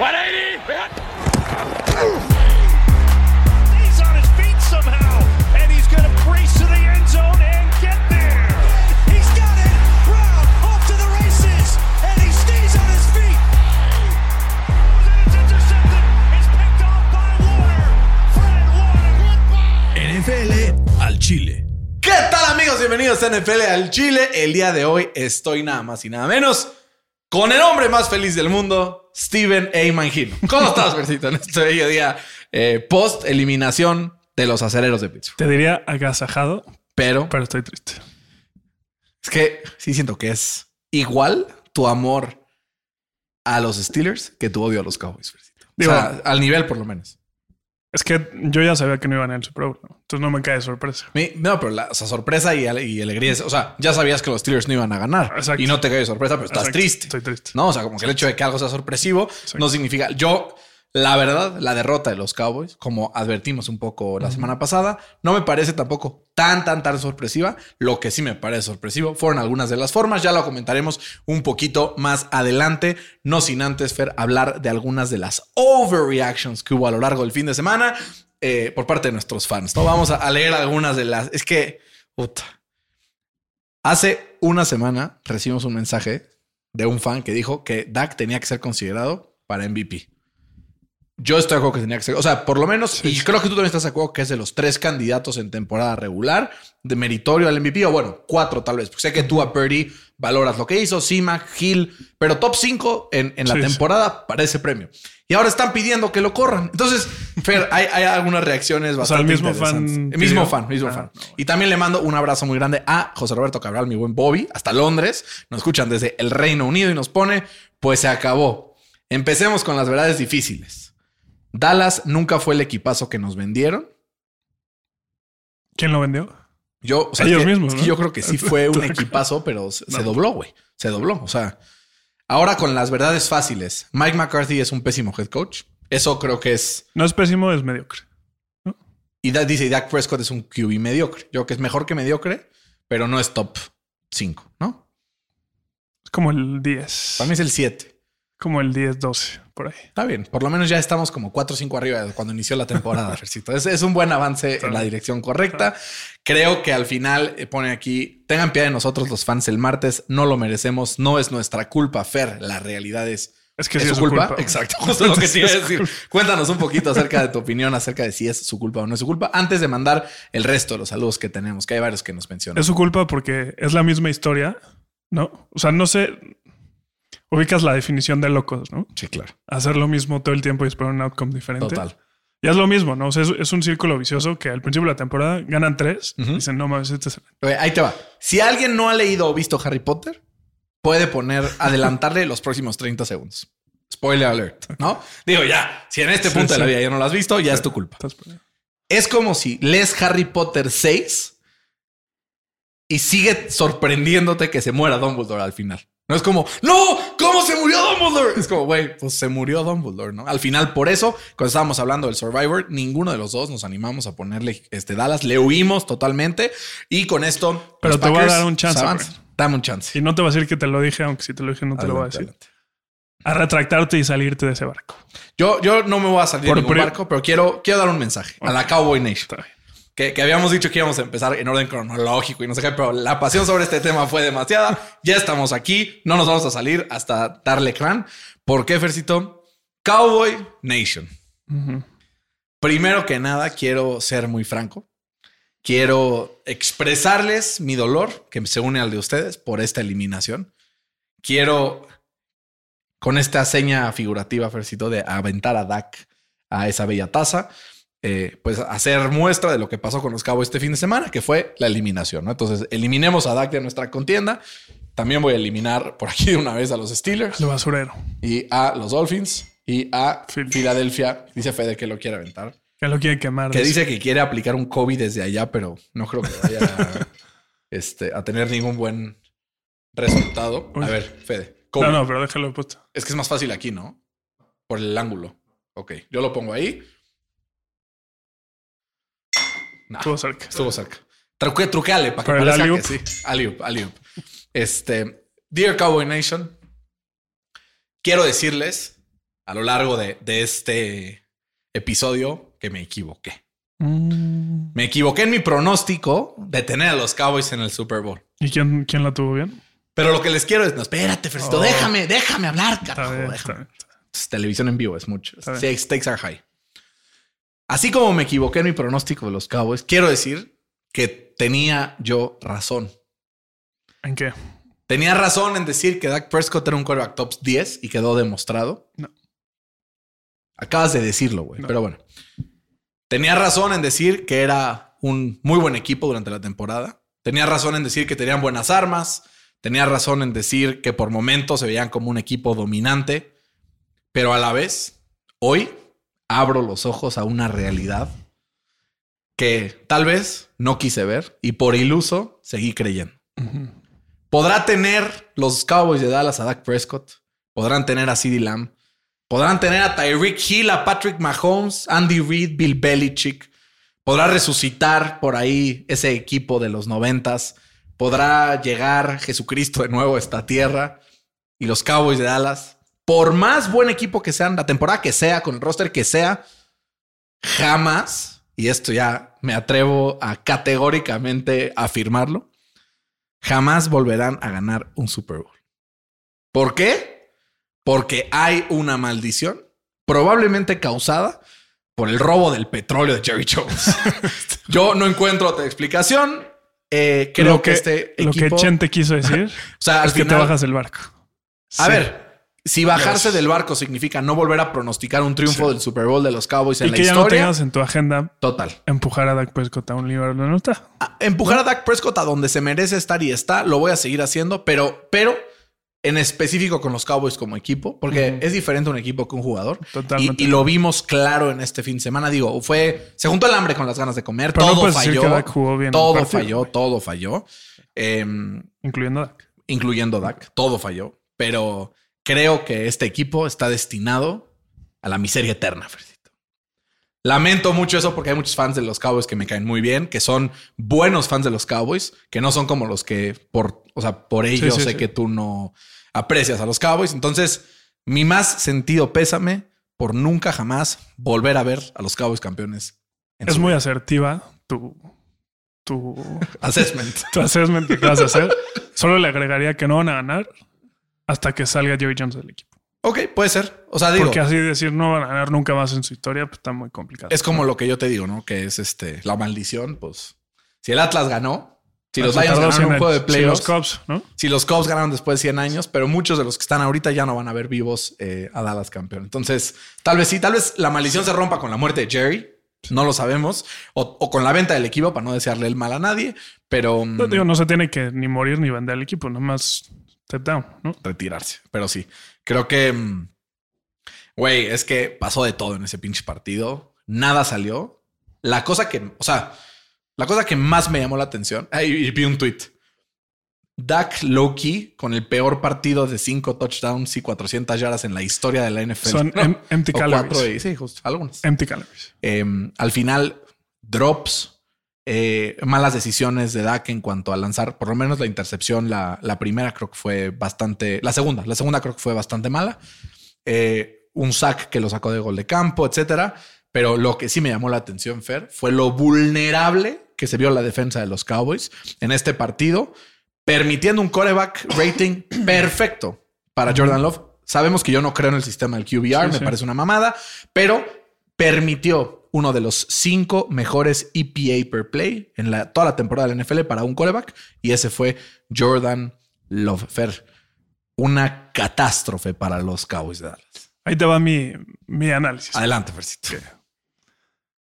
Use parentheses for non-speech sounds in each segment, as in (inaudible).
He's on his feet somehow, and he's going to brace to the end zone and get there. He's got it. Brown off to the races, and he stays on his feet. And it's intercepted. It's picked off by Warner. Fred Warner. NFL al Chile. ¿Qué tal amigos? Bienvenidos a NFL al Chile. El día de hoy estoy nada más y nada menos con el hombre más feliz del mundo, Steven A. Mangino. ¿Cómo estás, Versito, en este bello día eh, post eliminación de los acereros de Pittsburgh? Te diría agasajado, Pero pero estoy triste. es que sí siento que es igual tu amor a los Steelers que tu odio a los Cowboys, Versito. O sea, al nivel por lo menos. Es que yo ya sabía que no iban el Super Bowl, ¿no? entonces no me cae de sorpresa. Mi- No, pero la o sea, sorpresa y, y alegría es, o sea, ya sabías que los Steelers no iban a ganar Exacto. y no te cae de sorpresa, pero estás Exacto. triste. Estoy triste. No, o sea, como que el hecho de que algo sea sorpresivo no significa. Yo, la verdad, la derrota de los Cowboys, como advertimos un poco la semana pasada, no me parece tampoco tan, tan, tan sorpresiva. Lo que sí me parece sorpresivo fueron algunas de las formas. Ya lo comentaremos un poquito más adelante. No sin antes, Fer, hablar de algunas de las overreactions que hubo a lo largo del fin de semana eh, por parte de nuestros fans. No vamos a, a leer algunas de las. Es que. puta. Hace una semana recibimos un mensaje de un fan que dijo que Dak tenía que ser considerado para MVP. Yo estoy de acuerdo que tenía que ser, o sea, por lo menos, y creo que tú también estás de acuerdo que es de los tres candidatos en temporada regular de meritorio al MVP, o bueno, cuatro tal vez, porque sé que tú a Purdy valoras lo que hizo, Sima, Hill, pero top cinco en, en la Sí, temporada para ese premio. Y ahora están pidiendo que lo corran. Entonces, Fer, hay, hay algunas reacciones O sea, el bastante mismo fan. El mismo fan, mismo Ah, fan. no, bueno. Y también le mando un abrazo muy grande a José Roberto Cabral, mi buen Bobby, hasta Londres. Nos escuchan desde el Reino Unido y nos pone, pues se acabó. Empecemos con las verdades difíciles. Dallas nunca fue el equipazo que nos vendieron. ¿Quién lo vendió? Yo, o sea, Ellos es que- mismos, es que ¿no? yo creo que sí fue un (laughs) equipazo, pero se, se dobló, güey. Se dobló. O sea, ahora con las verdades fáciles, Mike McCarthy es un pésimo head coach. Eso creo que es. No es pésimo, es mediocre. Y da- dice Dak Prescott es un QB mediocre. Yo creo que es mejor que mediocre, pero no es top 5, ¿no? Es como el 10. Para mí es el 7. Como el 10, 12, por ahí. Está bien. Por lo menos ya estamos como 4 o 5 arriba de cuando inició la temporada, (laughs) Fercito. Es, es un buen avance en la dirección correcta. Creo que al final eh, pone aquí, tengan piedad de nosotros los fans el martes, no lo merecemos, no es nuestra culpa, Fer. La realidad es... Es que ¿Es sí su es culpa? culpa. Exacto, justo lo que (laughs) Sí, es decir. Cuéntanos un poquito (laughs) acerca de tu opinión acerca de si es su culpa o no es su culpa, antes de mandar el resto de los saludos que tenemos, que hay varios que nos mencionan. Es su culpa porque es la misma historia, ¿no? O sea, no sé. Ubicas la definición de locos, ¿no? Sí, claro. Hacer lo mismo todo el tiempo y esperar un outcome diferente. Total. Y es lo mismo, ¿no? O sea, es, es un círculo vicioso que al principio de la temporada ganan tres. Ujú. Dicen, no mames, este es... Oye, ahí te va. Si alguien no ha leído o visto Harry Potter, puede poner, (laughs) adelantarle los próximos 30 segundos. Spoiler alert, ¿no? Digo, ya, si en este Sí, punto de la sí. vida ya no lo has visto, ya es tu culpa. Es como si lees Harry Potter 6 y sigue sorprendiéndote que se muera Dumbledore al final. No es como, no, ¿cómo se murió Dumbledore? Es como, güey, pues se murió Dumbledore, ¿no? Al final, por eso, cuando estábamos hablando del Survivor, ninguno de los dos nos animamos a ponerle este Dallas, le huimos totalmente y con esto. Pero te voy a dar un chance. Dame un chance. Y no te voy a decir que te lo dije, aunque si te lo dije no te lo voy a decir. adelante. A retractarte y salirte de ese barco. Yo, yo no me voy a salir de ningún barco, pero quiero, quiero dar un mensaje a la Cowboy Nation. Está bien. Que, que habíamos dicho que íbamos a empezar en orden cronológico y no sé qué, pero la pasión sobre este tema fue demasiada. Ya estamos aquí, no nos vamos a salir hasta darle clan. ¿Por qué, Fercito? Cowboy Nation. Primero que nada, quiero ser muy franco. Quiero expresarles mi dolor, que se une al de ustedes, por esta eliminación. Quiero, con esta seña figurativa, Fercito, de aventar a Dak a esa bella taza, eh, pues hacer muestra de lo que pasó con los Cowboys este fin de semana, que fue la eliminación. ¿no? Entonces, eliminemos a Dak de nuestra contienda. También voy a eliminar por aquí de una vez a los Steelers El basurero. y a los Dolphins y a. Filadelfia. Dice Fede que lo quiere aventar. Que lo quiere quemar. Que dice que quiere aplicar un COVID desde allá, pero no creo que vaya a, (laughs) este, a tener ningún buen resultado. Uy. A ver, Fede. COVID. No, no, pero déjalo puesto. Es que es más fácil aquí, ¿no? Por el ángulo. Ok, yo lo pongo ahí. Estuvo cerca. estuvo cerca. Truque, truqueale para que parezca que sí. Alley-oop, alley-oop. Este, Dear Cowboy Nation, quiero decirles a lo largo de, de este episodio que me equivoqué. Mm. Me equivoqué en mi pronóstico de tener a los Cowboys en el Super Bowl. ¿Y quién, quién la tuvo bien? Pero lo que les quiero es, no, espérate, Fresito, Oh. déjame, déjame hablar, Está carajo. bien, está bien. Televisión en vivo, es mucho. Stakes are high. Así como me equivoqué en mi pronóstico de los Cowboys, quiero decir que tenía yo razón. ¿En qué? Tenía razón en decir que Dak Prescott era un quarterback top 10 y quedó demostrado. No. Acabas de decirlo, güey. No. Pero bueno. Tenía razón en decir que era un muy buen equipo durante la temporada. Tenía razón en decir que tenían buenas armas. Tenía razón en decir que por momentos se veían como un equipo dominante. Pero a la vez, hoy abro los ojos a una realidad que tal vez no quise ver y por iluso seguí creyendo. Podrá tener los Cowboys de Dallas a Dak Prescott. Podrán tener a CeeDee Lamb. Podrán tener a Tyreek Hill, a Patrick Mahomes, Andy Reid, Bill Belichick. Podrá resucitar por ahí ese equipo de los noventas. Podrá llegar Jesucristo de nuevo a esta tierra. Y los Cowboys de Dallas, por más buen equipo que sean, la temporada que sea, con el roster que sea, jamás, y esto ya me atrevo a categóricamente afirmarlo, jamás volverán a ganar un Super Bowl. ¿Por qué? Porque hay una maldición, probablemente causada por el robo del petróleo de Jerry Jones. (laughs) Yo no encuentro otra explicación. Eh, creo lo que, este lo equipo. que Chen te quiso decir (laughs) o sea, al es que te bajas del barco. A Sí. ver, si bajarse del barco significa no volver a pronosticar un triunfo Sí. del Super Bowl de los Cowboys en Y la que ya no historia, tengas en tu agenda total. empujar a Dak Prescott a un lugar donde no está. A- Empujar a Dak Prescott a donde se merece estar y está, lo voy a seguir haciendo, pero, pero en específico con los Cowboys como equipo, porque es diferente un equipo que un jugador. Totalmente. Y, y lo vimos claro en este fin de semana. Digo, fue, se juntó el hambre con las ganas de comer, Pero no todo decir falló. que Dak jugó bien todo partido, falló, todo falló. Em, Incluyendo Dak. incluyendo Dak, todo falló, pero creo que este equipo está destinado a la miseria eterna, Fercito. Lamento mucho eso porque hay muchos fans de los Cowboys que me caen muy bien, que son buenos fans de los Cowboys, que no son como los que por, o sea, por ellos sí, sé sí. que tú no aprecias a los Cowboys. Entonces, mi más sentido pésame por nunca jamás volver a ver a los Cowboys campeones. Es muy asertiva tu, tu, (laughs) assessment. tu assessment que vas a hacer. Solo le agregaría que no van a ganar hasta que salga Jerry Jones del equipo. ok, puede ser. O sea, digo, Porque así decir no van a ganar nunca más en su historia, pues está muy complicado. Es como lo que yo te digo, ¿no? Que es este la maldición. Pues si el Atlas ganó, si los Lions ganaron 100 un juego de playoffs, los Cubs, ¿no? si los Cubs ganaron después de 100 años, pero muchos de los que están ahorita ya no van a ver vivos eh, a Dallas campeón. Entonces, tal vez sí, tal vez la maldición se rompa con la muerte de Jerry. No lo sabemos. O, o con la venta del equipo para no desearle el mal a nadie. Pero mm, No, digo, no se tiene que ni morir ni vender el equipo, nomás step down, ¿no? retirarse. Pero sí, creo que, mm, güey, es que pasó de todo en ese pinche partido. Nada salió. La cosa que, o sea, la cosa que más me llamó la atención, ahí y vi un tweet. Dak Loki con el peor partido de cinco touchdowns y 400 yardas en la historia de la NFL. Son No, em- empty calories. cuatro sí, justo, algunos. Empty calories. Eh, al final, drops, eh, malas decisiones de Dak en cuanto a lanzar, por lo menos la intercepción, la, la primera creo que fue bastante, la segunda, la segunda creo que fue bastante mala. Eh, un sack que lo sacó de gol de campo, etcétera. Pero lo que sí me llamó la atención, Fer, fue lo vulnerable que se vio la defensa de los Cowboys en este partido, permitiendo un coreback rating (clears throat) perfecto para Jordan Love. Sabemos que yo no creo en el sistema del QBR, Sí, me sí. parece una mamada, pero permitió uno de los cinco mejores EPA per play en la, toda la temporada de la NFL para un coreback y ese fue Jordan Love. Fer, una catástrofe para los Cowboys de Dallas. Ahí te va mi, mi análisis. Adelante, Fercito.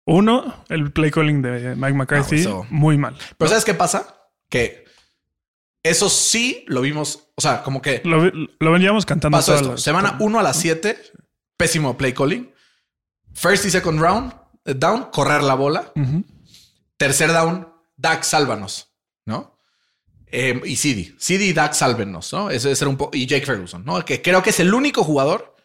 Uno, el play calling de Mike McCarthy, Ah, eso. muy mal. Pero ¿sabes qué pasa? Que eso sí lo vimos, o sea, como que Lo, lo veníamos cantando pasó esto. las- Semana 1 a las 7, pésimo play calling. First y second round, eh, down, correr la bola. Tercer down, Dak, sálvanos, ¿no? Eh, y CD. CD y Dak, sálvenos, ¿no? Ese era un poco. Y Jake Ferguson, ¿no? Que creo que es el único jugador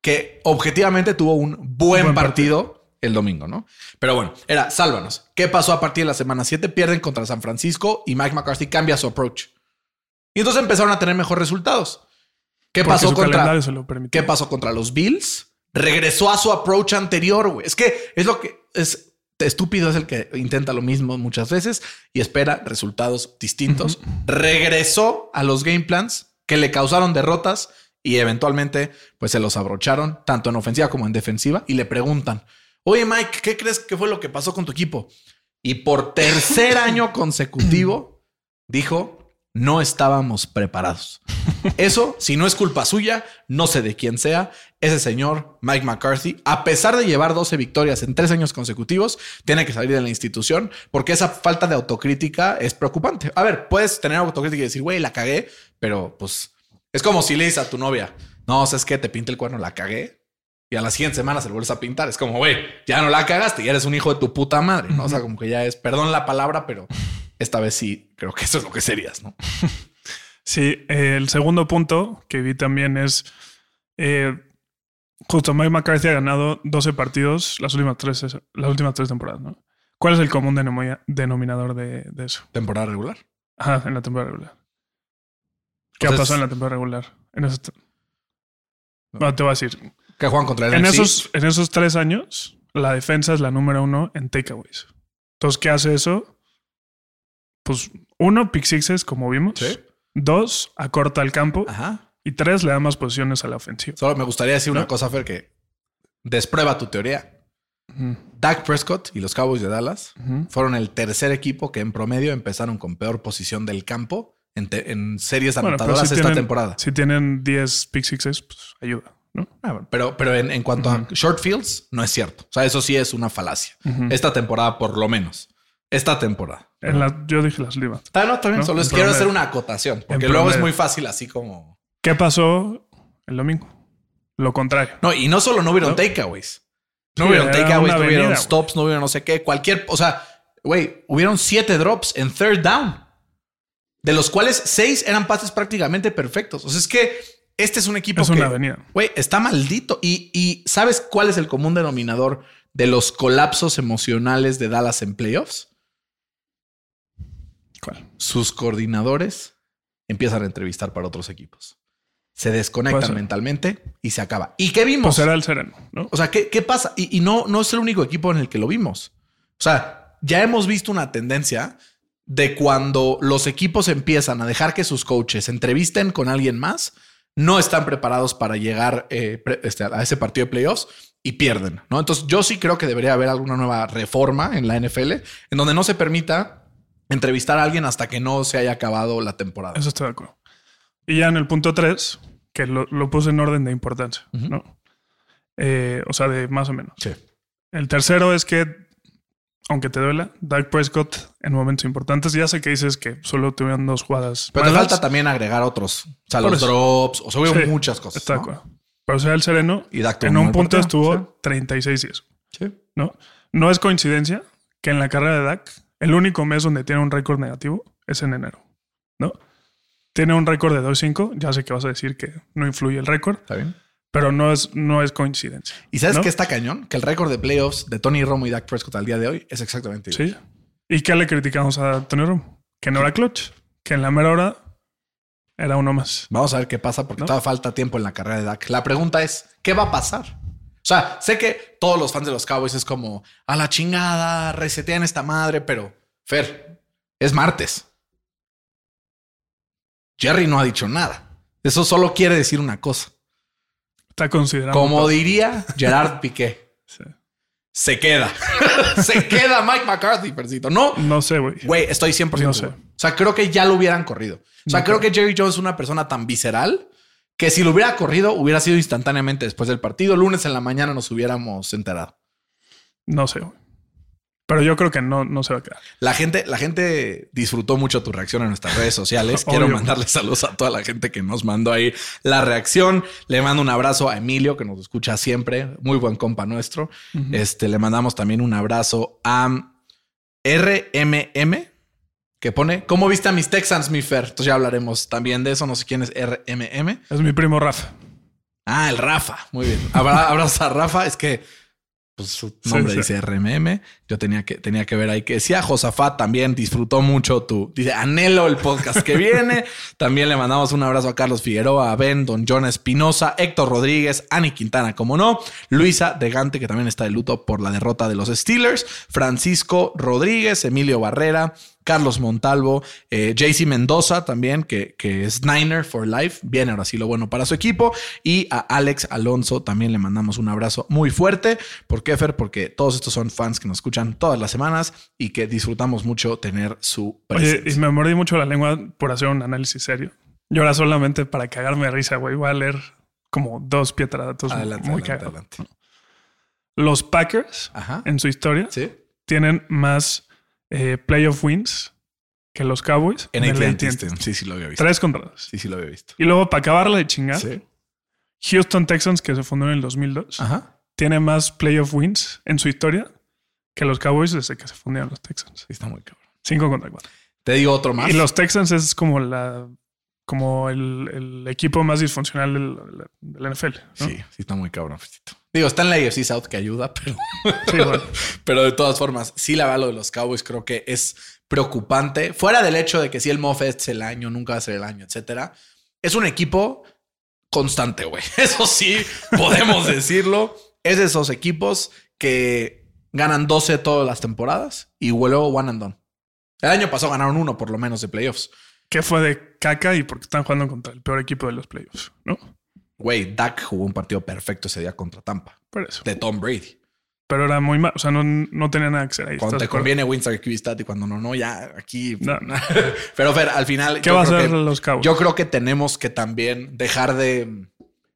que objetivamente tuvo un buen, Buen partido, el domingo, ¿no? Pero bueno, era sálvanos. ¿Qué pasó a partir de la semana 7? Pierden contra San Francisco y Mike McCarthy cambia su approach. Y entonces empezaron a tener mejores resultados. ¿Qué Porque pasó contra. ¿Qué pasó contra los Bills? Regresó a su approach anterior, güey. Es que es lo que es estúpido es el que intenta lo mismo muchas veces y espera resultados distintos. Regresó a los game plans que le causaron derrotas y eventualmente pues se los abrocharon tanto en ofensiva como en defensiva y le preguntan, oye Mike, ¿qué crees que fue lo que pasó con tu equipo? Y por tercer (coughs) año consecutivo dijo, no estábamos preparados. Eso, si no es culpa suya, no sé de quién sea, ese señor Mike McCarthy, a pesar de llevar 12 victorias en tres años consecutivos, tiene que salir de la institución porque esa falta de autocrítica es preocupante. A ver, puedes tener autocrítica y decir, güey, la cagué, pero pues es como si le dices a tu novia, no, ¿sabes qué? Te pinta el cuerno, la cagué. Y a la siguiente semana se lo vuelves a pintar. Es como, güey, ya no la cagaste, ya eres un hijo de tu puta madre, ¿no? O sea, como que ya es, perdón la palabra, pero esta vez sí creo que eso es lo que serías, ¿no? (laughs) Sí, eh, el segundo punto que vi también es eh, justo Mike McCarthy ha ganado 12 partidos las últimas tres, las últimas tres temporadas, ¿no? ¿Cuál es el común denominador de, eso? ¿Temporada regular? Ajá, en la temporada regular. ¿Qué ha pasado en la temporada regular? En no. te voy a decir. ¿Qué juegan contra el en esos, en esos tres años, la defensa es la número uno en takeaways. Entonces, ¿qué hace eso? Pues uno, pick sixes, como vimos. Sí. Dos, acorta el campo. Ajá. Y tres, le da más posiciones a la ofensiva. Solo me gustaría decir una cosa, Fer, que desprueba tu teoría. Dak Prescott y los Cowboys de Dallas fueron el tercer equipo que en promedio empezaron con peor posición del campo en, series anotadoras esta temporada. Si tienen 10 pick sixes, pues ayuda. ¿no? Ah, pero, pero en, cuanto a short fields, no es cierto. O sea, eso sí es una falacia. Esta temporada, por lo menos. Esta temporada. En la, yo dije las libas. Está, no, también. Solo quiero hacer una acotación. Porque luego es muy fácil así como... ¿Qué pasó el domingo? Lo contrario. No, y no solo no hubieron takeaways. No hubieron takeaways, no hubieron stops, no hubieron no sé qué. Cualquier... O sea, güey, hubieron siete drops en third down. De los cuales seis eran pases prácticamente perfectos. O sea, es que este es un equipo es que... una avenida. Güey, está maldito. Y, y ¿sabes cuál es el común denominador de los colapsos emocionales de Dallas en playoffs? Sus coordinadores empiezan a entrevistar para otros equipos. Se desconectan mentalmente y se acaba. ¿Y qué vimos? Pues era el sereno, ¿no? O sea, ¿qué, qué pasa? Y, y, no, no es el único equipo en el que lo vimos. O sea, ya hemos visto una tendencia de cuando los equipos empiezan a dejar que sus coaches entrevisten con alguien más, no están preparados para llegar eh, este, a ese partido de playoffs y pierden, ¿no? Entonces yo sí creo que debería haber alguna nueva reforma en la NFL en donde no se permita entrevistar a alguien hasta que no se haya acabado la temporada. Eso estoy de acuerdo. Y ya en el punto 3, que lo, puse en orden de importancia, ¿no? Eh, o sea, de más o menos. Sí. El tercero es que, aunque te duela, Dak Prescott en momentos importantes, ya sé que dices que solo tuvieron dos jugadas. Pero te falta también agregar otros. O sea, los drops, o sea, hubo muchas cosas. Está de acuerdo. Pero o sea, el sereno y en un punto estuvo 36 10. Sí. ¿No? No es coincidencia que en la carrera de Dak el único mes donde tiene un récord negativo es en enero, ¿no? Tiene un récord de 2-5. Ya sé que vas a decir que no influye el récord. Está bien. Pero no es, no es coincidencia. ¿Y sabes qué está cañón? Que el récord de playoffs de Tony Romo y Dak Prescott al día de hoy es exactamente igual. Sí. ¿Y qué le criticamos a Tony Romo? Que no era clutch. Que en la mera hora era uno más. Vamos a ver qué pasa porque todavía falta tiempo en la carrera de Dak. La pregunta es, ¿qué va a pasar? O sea, sé que todos los fans de los Cowboys es como a la chingada, resetean esta madre, pero Fer, es martes. Jerry no ha dicho nada. Eso solo quiere decir una cosa. Está considerando. Como diría Gerard (laughs) Piqué. Se queda. (laughs) se queda Mike McCarthy, Percito. No. No sé, güey. Güey, estoy 100% no sé. O sea, creo que ya lo hubieran corrido. O sea, creo que Jerry Jones es una persona tan visceral que si lo hubiera corrido, hubiera sido instantáneamente después del partido. Lunes en la mañana nos hubiéramos enterado. No sé. Pero yo creo que no, no se va a quedar. La gente, la gente disfrutó mucho tu reacción en nuestras redes sociales. (laughs) Quiero mandarle saludos a toda la gente que nos mandó ahí la reacción. Le mando un abrazo a Emilio, que nos escucha siempre. Muy buen compa nuestro. Este, le mandamos también un abrazo a RMM, que pone, ¿cómo viste a mis Texans, mi Fer? Entonces ya hablaremos también de eso. No sé quién es RMM. Es mi primo Rafa. Ah, el Rafa. Muy bien. Abrazo a Rafa. Es que, pues su nombre sí. dice RMM. Yo tenía que, tenía que ver ahí que decía Josafat también disfrutó mucho tu, dice anhelo el podcast que viene. (laughs) también le mandamos un abrazo a Carlos Figueroa, a Ben, Don John Espinosa, Héctor Rodríguez, Ani Quintana, como no, Luisa de Gante, que también está de luto por la derrota de los Steelers, Francisco Rodríguez, Emilio Barrera, Carlos Montalvo, eh, JC Mendoza también, que, que es Niner for Life. Viene ahora sí lo bueno para su equipo. Y a Alex Alonso también le mandamos un abrazo muy fuerte. ¿Por qué, Fer? Porque todos estos son fans que nos escuchan todas las semanas y que disfrutamos mucho tener su Oye, presencia. y me mordí mucho la lengua por hacer un análisis serio. Y ahora solamente para cagarme de risa, güey, voy a leer como dos pietradatos adelante, muy adelante, adelante. Los Packers, Ajá. en su historia, Sí. tienen más eh, playoff wins que los Cowboys En el AT&T. AT&T. Sí, sí lo había visto. Tres contra dos. Sí, sí lo había visto. Y luego, para acabarla de chingar, Sí. Houston Texans, que se fundó en el 2002, Ajá. tiene más playoff wins en su historia que los Cowboys desde que se fundieron los Texans. Sí, está muy cabrón. Cinco contra cuatro. Te digo otro más. Y los Texans es como la como el, el equipo más disfuncional del, del NFL. ¿no? Sí, sí está muy cabrón. Festito. Digo, está en la AFC South que ayuda, (laughs) pero... Sí, bueno. Pero de todas formas, sí la verdad lo de los Cowboys creo que es preocupante. Fuera del hecho de que si el Moffett es el año, nunca va a ser el año, etcétera. Es un equipo constante, güey. (laughs) Eso sí, podemos decirlo. Es de esos equipos que ganan 12 todas las temporadas y luego one and done. El año pasado ganaron uno por lo menos de playoffs. que fue de caca y porque están jugando contra el peor equipo de los playoffs, ¿no? Güey, Dak jugó un partido perfecto ese día contra Tampa. Por eso. De Tom Brady. Pero era muy mal. O sea, no, no tenía nada que hacer ahí. Cuando ¿estás te conviene Winstar QB y cuando no, no, ya aquí. No. (laughs) Pero Fer, al final. ¿Qué va a hacer que- los Cowboys? Yo creo que tenemos que también dejar de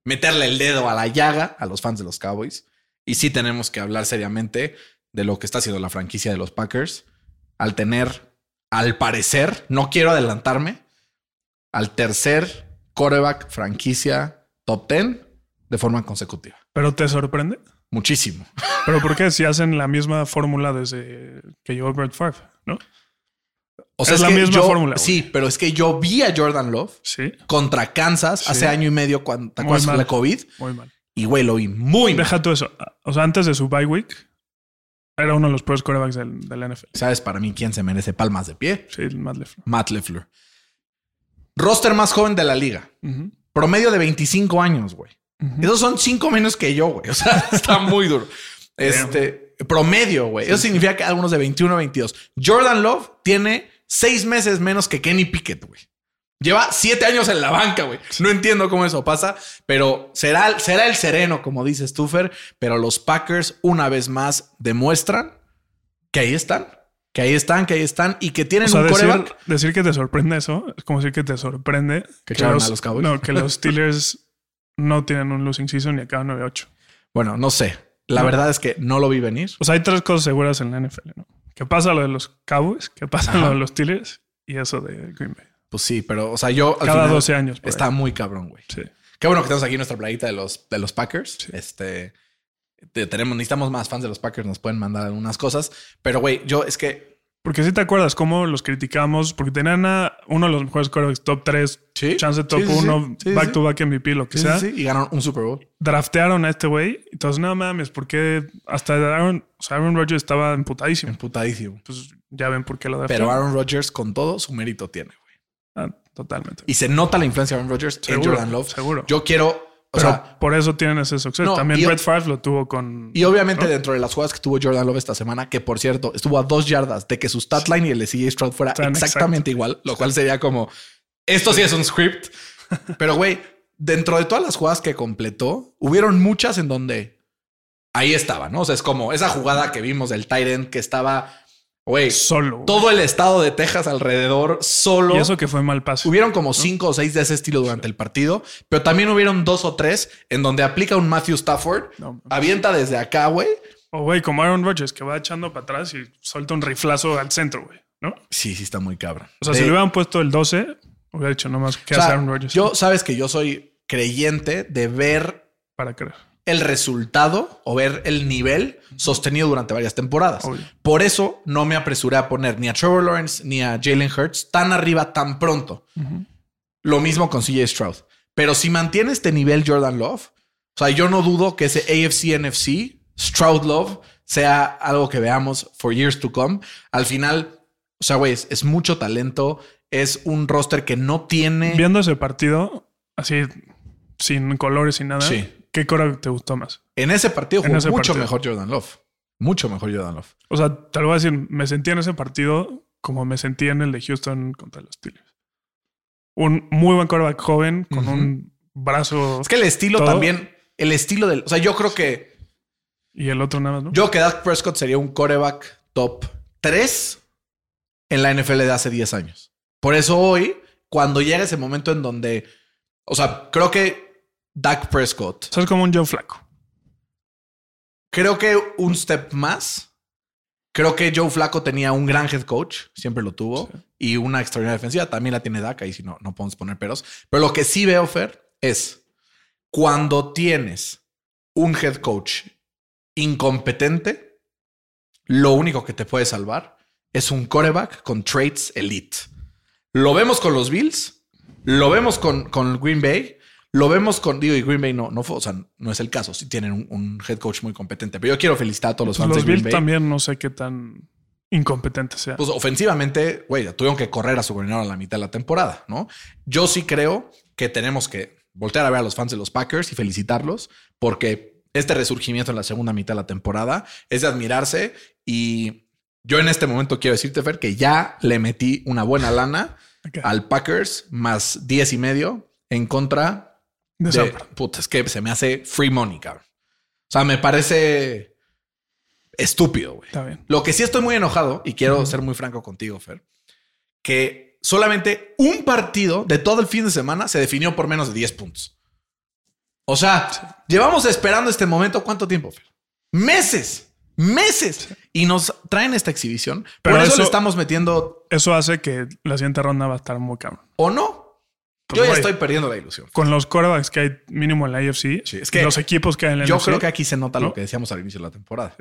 meterle el dedo a la llaga a los fans de los Cowboys. Y sí tenemos que hablar seriamente de lo que está haciendo la franquicia de los Packers al tener, al parecer, no quiero adelantarme, al tercer coreback franquicia top 10 de forma consecutiva. Pero te sorprende. Muchísimo. (laughs) Pero ¿por qué? Si hacen la misma fórmula desde que llegó Brett Favre, ¿no? O sea, Es la misma yo- fórmula, güey. Sí, pero es que yo vi a Jordan Love Sí. contra Kansas Sí. hace año y medio cuando ¿te acuerdas de la COVID. Muy mal. Y güey, lo vi muy mal. Deja tú eso. O sea, antes de su bye week, era uno de los peores quarterbacks del, del NFL. ¿Sabes para mí quién se merece palmas de pie? Sí, Matt LeFleur. Matt LeFleur. Roster más joven de la liga. Ujú. Promedio de 25 años, güey. Esos son cinco menos que yo, güey. (laughs) O sea, está (laughs) muy duro. Este promedio, güey. Eso significa que algunos de 21 a 22. Jordan Love tiene seis meses menos que Kenny Pickett, güey. Lleva siete años en la banca, güey. No entiendo cómo eso pasa, pero será, será el sereno, como dices tú, Fer. Pero los Packers, una vez más, demuestran que ahí están, que ahí están, que ahí están y que tienen O sea, un decir, coreback. decir que te sorprende eso es como decir que te sorprende Que echaron a los Cowboys. No, que los Steelers no tienen un losing season y acaban 9-8. Bueno, no sé. La No. verdad es que no lo vi venir. O sea, hay tres cosas seguras en la NFL, ¿no? Que pasa lo de los Cowboys, que pasa Ajá. lo de los Steelers y eso de Green Bay. Pues sí, pero, o sea, yo al Cada final 12 años. está ahí. muy cabrón, güey. Sí. Qué bueno que tenemos aquí nuestra playita de los, de los Packers. Este te- tenemos, necesitamos más fans de los Packers, nos pueden mandar algunas cosas. Pero, güey, yo es que Porque si te acuerdas cómo los criticamos, porque tenían a uno de los mejores quarterbacks top 3, Sí. chance top Sí, sí, sí. 1, Sí, back to back MVP, lo que sea. y ganaron un Super Bowl. Draftearon a este güey. Todos, no mames, porque hasta Aaron, o sea, Aaron Rodgers estaba emputadísimo. Emputadísimo. Pues ya ven por qué lo Pero draftearon. Aaron Rodgers, con todo, su mérito tiene, güey. Ah, totalmente. Y se nota la influencia de Aaron Rodgers en Jordan Love. seguro. Yo quiero, o Pero sea, por eso tienen ese suceso. No, También Brett Favre lo tuvo con. Y obviamente ¿no? dentro de las jugadas que tuvo Jordan Love esta semana, que por cierto estuvo a dos yardas de que su stat line y el de CJ Stroud fuera exactamente igual, lo cual sería como, esto sí es un script. (laughs) Pero güey, dentro de todas las jugadas que completó, hubieron muchas en donde ahí estaba, ¿no? O sea, es como esa jugada que vimos del Tyrant que estaba, güey, solo. todo el estado de Texas alrededor solo. Y eso que fue mal paso. Hubieron como cinco o seis de ese estilo durante el partido, pero también hubieron dos o tres en donde aplica un Matthew Stafford, No. avienta desde acá, güey, O güey, como Aaron Rodgers, que va echando para atrás y suelta un riflazo al centro, güey. ¿No? Sí, sí está muy cabrón. O sea, De- si le hubieran puesto el 12, hubiera dicho nomás que o sea, hace Aaron Rodgers. yo sabes que yo soy creyente de ver Para creer. El resultado o ver el nivel sostenido durante varias temporadas. Obvio. Por eso no me apresuré a poner ni a Trevor Lawrence ni a Jalen Hurts tan arriba tan pronto. Lo mismo con CJ Stroud. Pero si mantiene este nivel Jordan Love, o sea, yo no dudo que ese AFC NFC Stroud Love sea algo que veamos for years to come. Al final, o sea, güey, es, es mucho talento. Es un roster que no tiene. Viendo ese partido, así, sin colores y nada, Sí. ¿Qué cora te gustó más? En ese partido jugó ese mucho partido. mejor Jordan Love. Mucho mejor Jordan Love. O sea, te lo voy a decir, me sentí en ese partido como me sentí en el de Houston contra los Steelers. Un muy buen quarterback joven con un brazo Es que el estilo Todo. también, el estilo del. O sea, yo creo que. y el otro nada más, ¿no? Yo que Dak Prescott sería un coreback top 3 en la NFL de hace 10 años. Por eso hoy, cuando llega ese momento en donde. O sea, creo que Dak Prescott. Es como un Joe Flaco. Creo que un step más. Creo que Joe Flaco tenía un gran head coach, siempre lo tuvo, y una extraordinaria defensiva. También la tiene Dak, ahí si no, no podemos poner peros. Pero lo que sí veo, Fer, es cuando tienes un head coach incompetente, lo único que te puede salvar es un coreback con traits elite. Lo vemos con los Bills, lo vemos con, con Green Bay, lo vemos con, digo, y Green Bay no, no fue, o sea, no es el caso, sí tienen un, un head coach muy competente, pero yo quiero felicitar a todos los fans Los de Green Bay. también no sé qué tan incompetente sea. Pues ofensivamente, güey, tuvieron que correr a su coordinador a la mitad de la temporada, ¿no? Yo sí creo que tenemos que voltear a ver a los fans de los Packers y felicitarlos porque este resurgimiento en la segunda mitad de la temporada es de admirarse y yo en este momento quiero decirte, Fer, que ya le metí una buena lana al Packers más 10 y medio en contra De de, puta, es que se me hace free money, cabrón. O sea, me parece estúpido, güey. Está bien. Lo que sí estoy muy enojado, y quiero ser muy franco contigo, Fer, que solamente un partido de todo el fin de semana se definió por menos de 10 puntos. O sea, llevamos esperando este momento cuánto tiempo, Fer? Meses, meses. Y nos traen esta exhibición. Pero por eso, eso- le estamos metiendo Eso hace que la siguiente ronda va a estar muy cabrón. o no. Pues, Yo ya estoy perdiendo la ilusión. Con los quarterbacks que hay mínimo en la AFC, Sí, es que los equipos que hay en la Yo NFC, creo que aquí se nota ¿no? lo que decíamos al inicio de la temporada.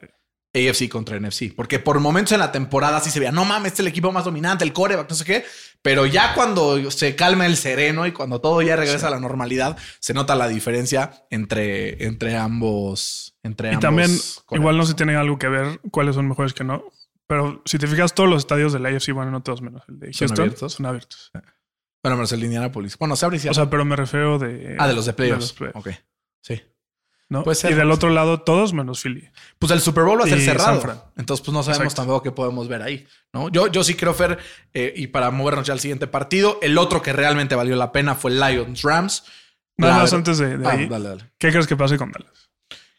AFC contra NFC. Porque por momentos en la temporada sí se veía, no mames, este es el equipo más dominante, el coreback, no sé qué. Pero ya cuando se calma el sereno y cuando todo ya regresa a la normalidad, se nota la diferencia entre, entre ambos. Entre Y ambos también, igual no se tiene algo que ver cuáles son mejores que no. Pero si te fijas, todos los estadios de la AFC, bueno, no todos menos el de ¿Son Houston, abiertos? son abiertos. Bueno, menos el de Indianapolis. Bueno, se abre y O sea, pero me refiero de. ah, de los de playoffs. ok. Sí. ¿no? puede ser. Y del otro lado, todos menos Philly. Pues el Super Bowl va a ser cerrado. Entonces, pues no sabemos Exacto. tampoco qué podemos ver ahí. ¿no? Yo, yo sí creo, Fer, eh, y para movernos ya al siguiente partido, el otro que realmente valió la pena fue Lions Rams. Nada más antes de, de Ah, ahí. dale, dale. ¿Qué crees que pase con Dallas?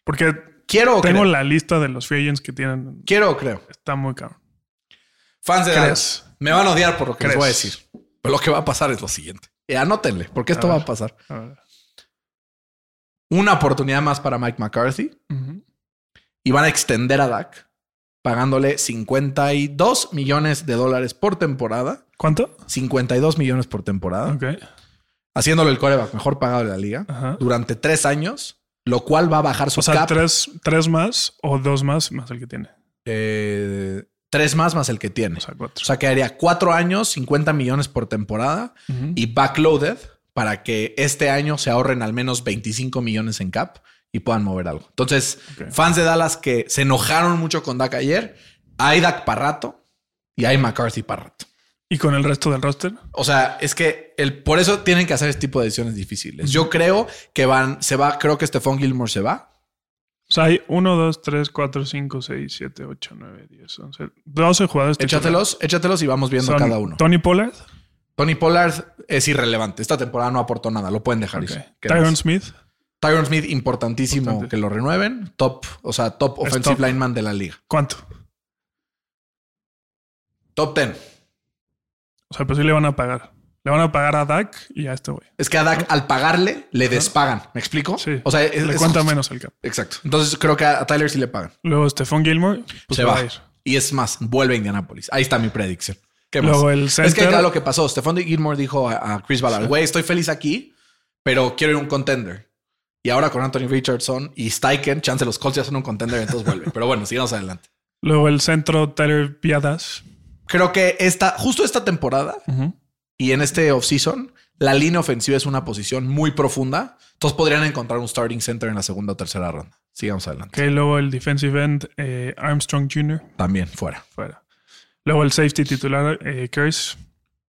Porque Quiero tengo creo. la lista de los free agents que tienen. Quiero o creo. Está muy caro. Fans de ¿Crees? Dallas. Me van a odiar por lo que les ¿Crees? voy a decir. Pero lo que va a pasar es lo siguiente. Y anótenle, porque esto A va a pasar. A ver. Una oportunidad más para Mike McCarthy y van a extender a Dak pagándole 52 millones de dólares por temporada. ¿Cuánto? 52 millones por temporada. Ok. haciéndolo el coreback mejor pagado de la liga Ajá. durante tres años, lo cual va a bajar su O sea, cap. tres, tres más o dos más más el que tiene. eh, tres más más el que tiene. O sea, cuatro. O sea, quedaría cuatro años, 50 millones por temporada y backloaded para que este año se ahorren al menos 25 millones en cap y puedan mover algo. Entonces, fans de Dallas que se enojaron mucho con Dak ayer, hay Dak para rato y hay McCarthy para rato. ¿Y con el resto del roster? O sea, es que el, por eso tienen que hacer este tipo de decisiones difíciles. Yo creo que van, se va, creo que Stephon Gilmore se va. O sea, hay 1, 2, 3, 4, 5, 6, 7, 8, 9, 10, 11, 12 jugadores. Échatelos, échatelos y vamos viendo Son cada uno. Tony Pollard, Tony Pollard es irrelevante. Esta temporada no aportó nada. Lo pueden dejar. ok. ir. ¿Qué Tyron más? Smith, Tyron Smith, importantísimo Importante. que lo renueven. Top, o sea, top offensive top. lineman de la liga. ¿cuánto? Top 10. O sea, pues sí le van a pagar. Le van a pagar a Dak y a este güey. Es que a Dak, al pagarle, le despagan. ¿Me explico? Sí. O sea, es, le es cuenta justo. menos el cap. Exacto. Entonces creo que a Tyler sí le pagan. Luego Stephon Gilmore, pues se va. va a ir. Y es más, vuelve a Indianapolis. Ahí está mi predicción. ¿Qué más? Luego el Es que center- claro lo que pasó. Stephon Gilmore dijo a, Chris Ballard, güey, estoy feliz aquí, pero quiero ir a un contender. Y ahora con Anthony Richardson y Steichen, chance los Colts ya son un contender, entonces vuelve. Pero bueno, sigamos adelante. Luego el centro Tyler Piadas. Creo que esta, justo esta temporada. Y en este offseason, la línea ofensiva es una posición muy profunda. Entonces podrían encontrar un starting center en la segunda o tercera ronda. Sigamos adelante. Ok, luego el defensive end eh, Armstrong Jr. También fuera. fuera. Luego el safety titular eh.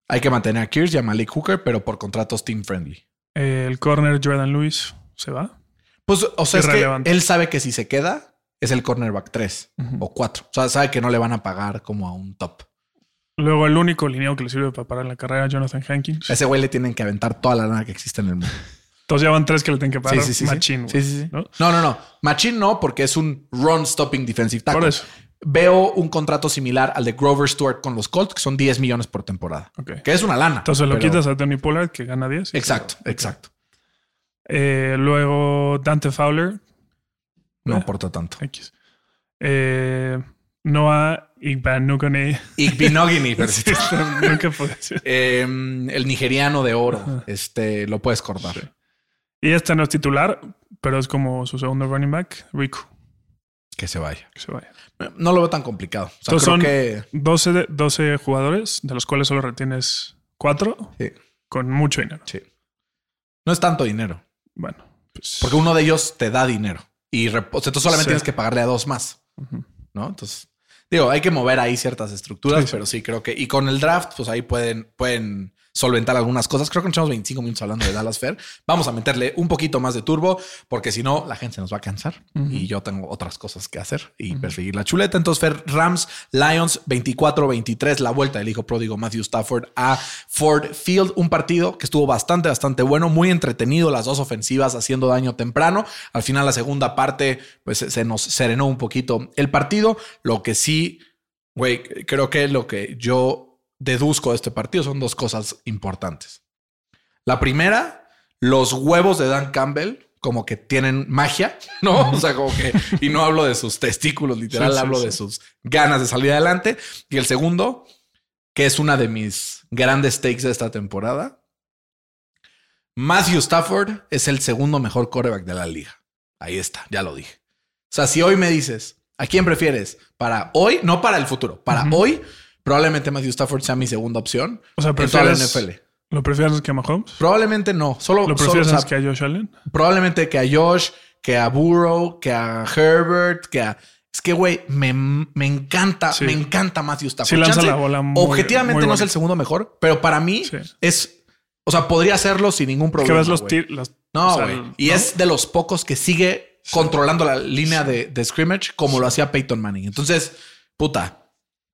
Hay que mantener a Kears y a Malik Hooker, pero por contratos team friendly. Eh, el corner Jordan Lewis se va. Pues, o sea, es que él sabe que si se queda, es el cornerback 3 o 4. O sea, sabe que no le van a pagar como a un top. Luego el único lineado que le sirve para parar la carrera Jonathan Hankins. A ese güey le tienen que aventar toda la lana que existe en el mundo. Entonces ya van tres que le tienen que pagar. Sí, sí, sí. Machín, Sí, sí, sí. ¿no? No, no, no. Machín no, porque es un run stopping defensive tackle. Por eso. Veo un contrato similar al de Grover Stewart con los Colts, que son 10 millones por temporada. Ok. Que es una lana. Entonces lo pero- quitas a Tony Pollard que gana 10. y- Exacto, exacto. Eh, luego Dante Fowler. No Eh. aporta tanto. X. Eh, Noah Igbanugone. Igbinogini, (laughs) pero sí. Nunca puedo decir. Eh, el nigeriano de oro. Este lo puedes cortar. Y este no es titular, pero es como su segundo running back, Rico, Que se vaya. que se vaya. No lo veo tan complicado. O sea, Entonces creo son que 12, de- 12 jugadores, de los cuales solo retienes 4 sí, con mucho dinero. sí. No es tanto dinero. Bueno, pues. Porque uno de ellos te da dinero. Y o sea, tú solamente Sí. tienes que pagarle a dos más. ¿No? Entonces, digo, hay que mover ahí ciertas estructuras, Sí, sí. pero sí creo que. Y con el draft, pues ahí pueden, pueden solventar algunas cosas. Creo que nos echamos 25 minutos hablando de Dallas Fair. Vamos a meterle un poquito más de turbo, porque si no, la gente se nos va a cansar y yo tengo otras cosas que hacer y perseguir la chuleta. Entonces, Fer, Rams, Lions 24-23, la vuelta del hijo pródigo Matthew Stafford a Ford Field. Un partido que estuvo bastante, bastante bueno, muy entretenido. Las dos ofensivas haciendo daño temprano. Al final, la segunda parte, pues se nos serenó un poquito el partido. Lo que sí, güey, creo que lo que yo deduzco de este partido son dos cosas importantes. La primera, los huevos de Dan Campbell como que tienen magia, (laughs) ¿no? O sea, como que, y no hablo de sus testículos, literal, Sí, sí, hablo sí. de sus ganas de salir adelante. Y el segundo, que es una de mis grandes takes de esta temporada, Matthew Stafford es el segundo mejor quarterback de la liga. Ahí está, ya lo dije. O sea, si hoy me dices, ¿a quién prefieres? Para hoy, no para el futuro, para hoy, probablemente Matthew Stafford sea mi segunda opción O sea, en toda la prefieres. NFL. ¿Lo prefieres que a Mahomes? Probablemente no, solo, ¿Lo solo, prefieres o sea, que a Josh Allen? probablemente que a Josh, que a Burrow, que a Herbert, que a es que güey, me, me encanta, Sí. me encanta Matthew Stafford. Sí, lanza Chance, la bola muy- objetivamente muy no es el segundo mejor, pero para mí Sí. es, o sea, podría hacerlo sin ningún Que problema. ves los güey. tir- las- No, o sea, güey. y ¿no? es de los pocos que sigue controlando la línea de, de scrimmage como lo hacía Peyton Manning. Entonces, puta,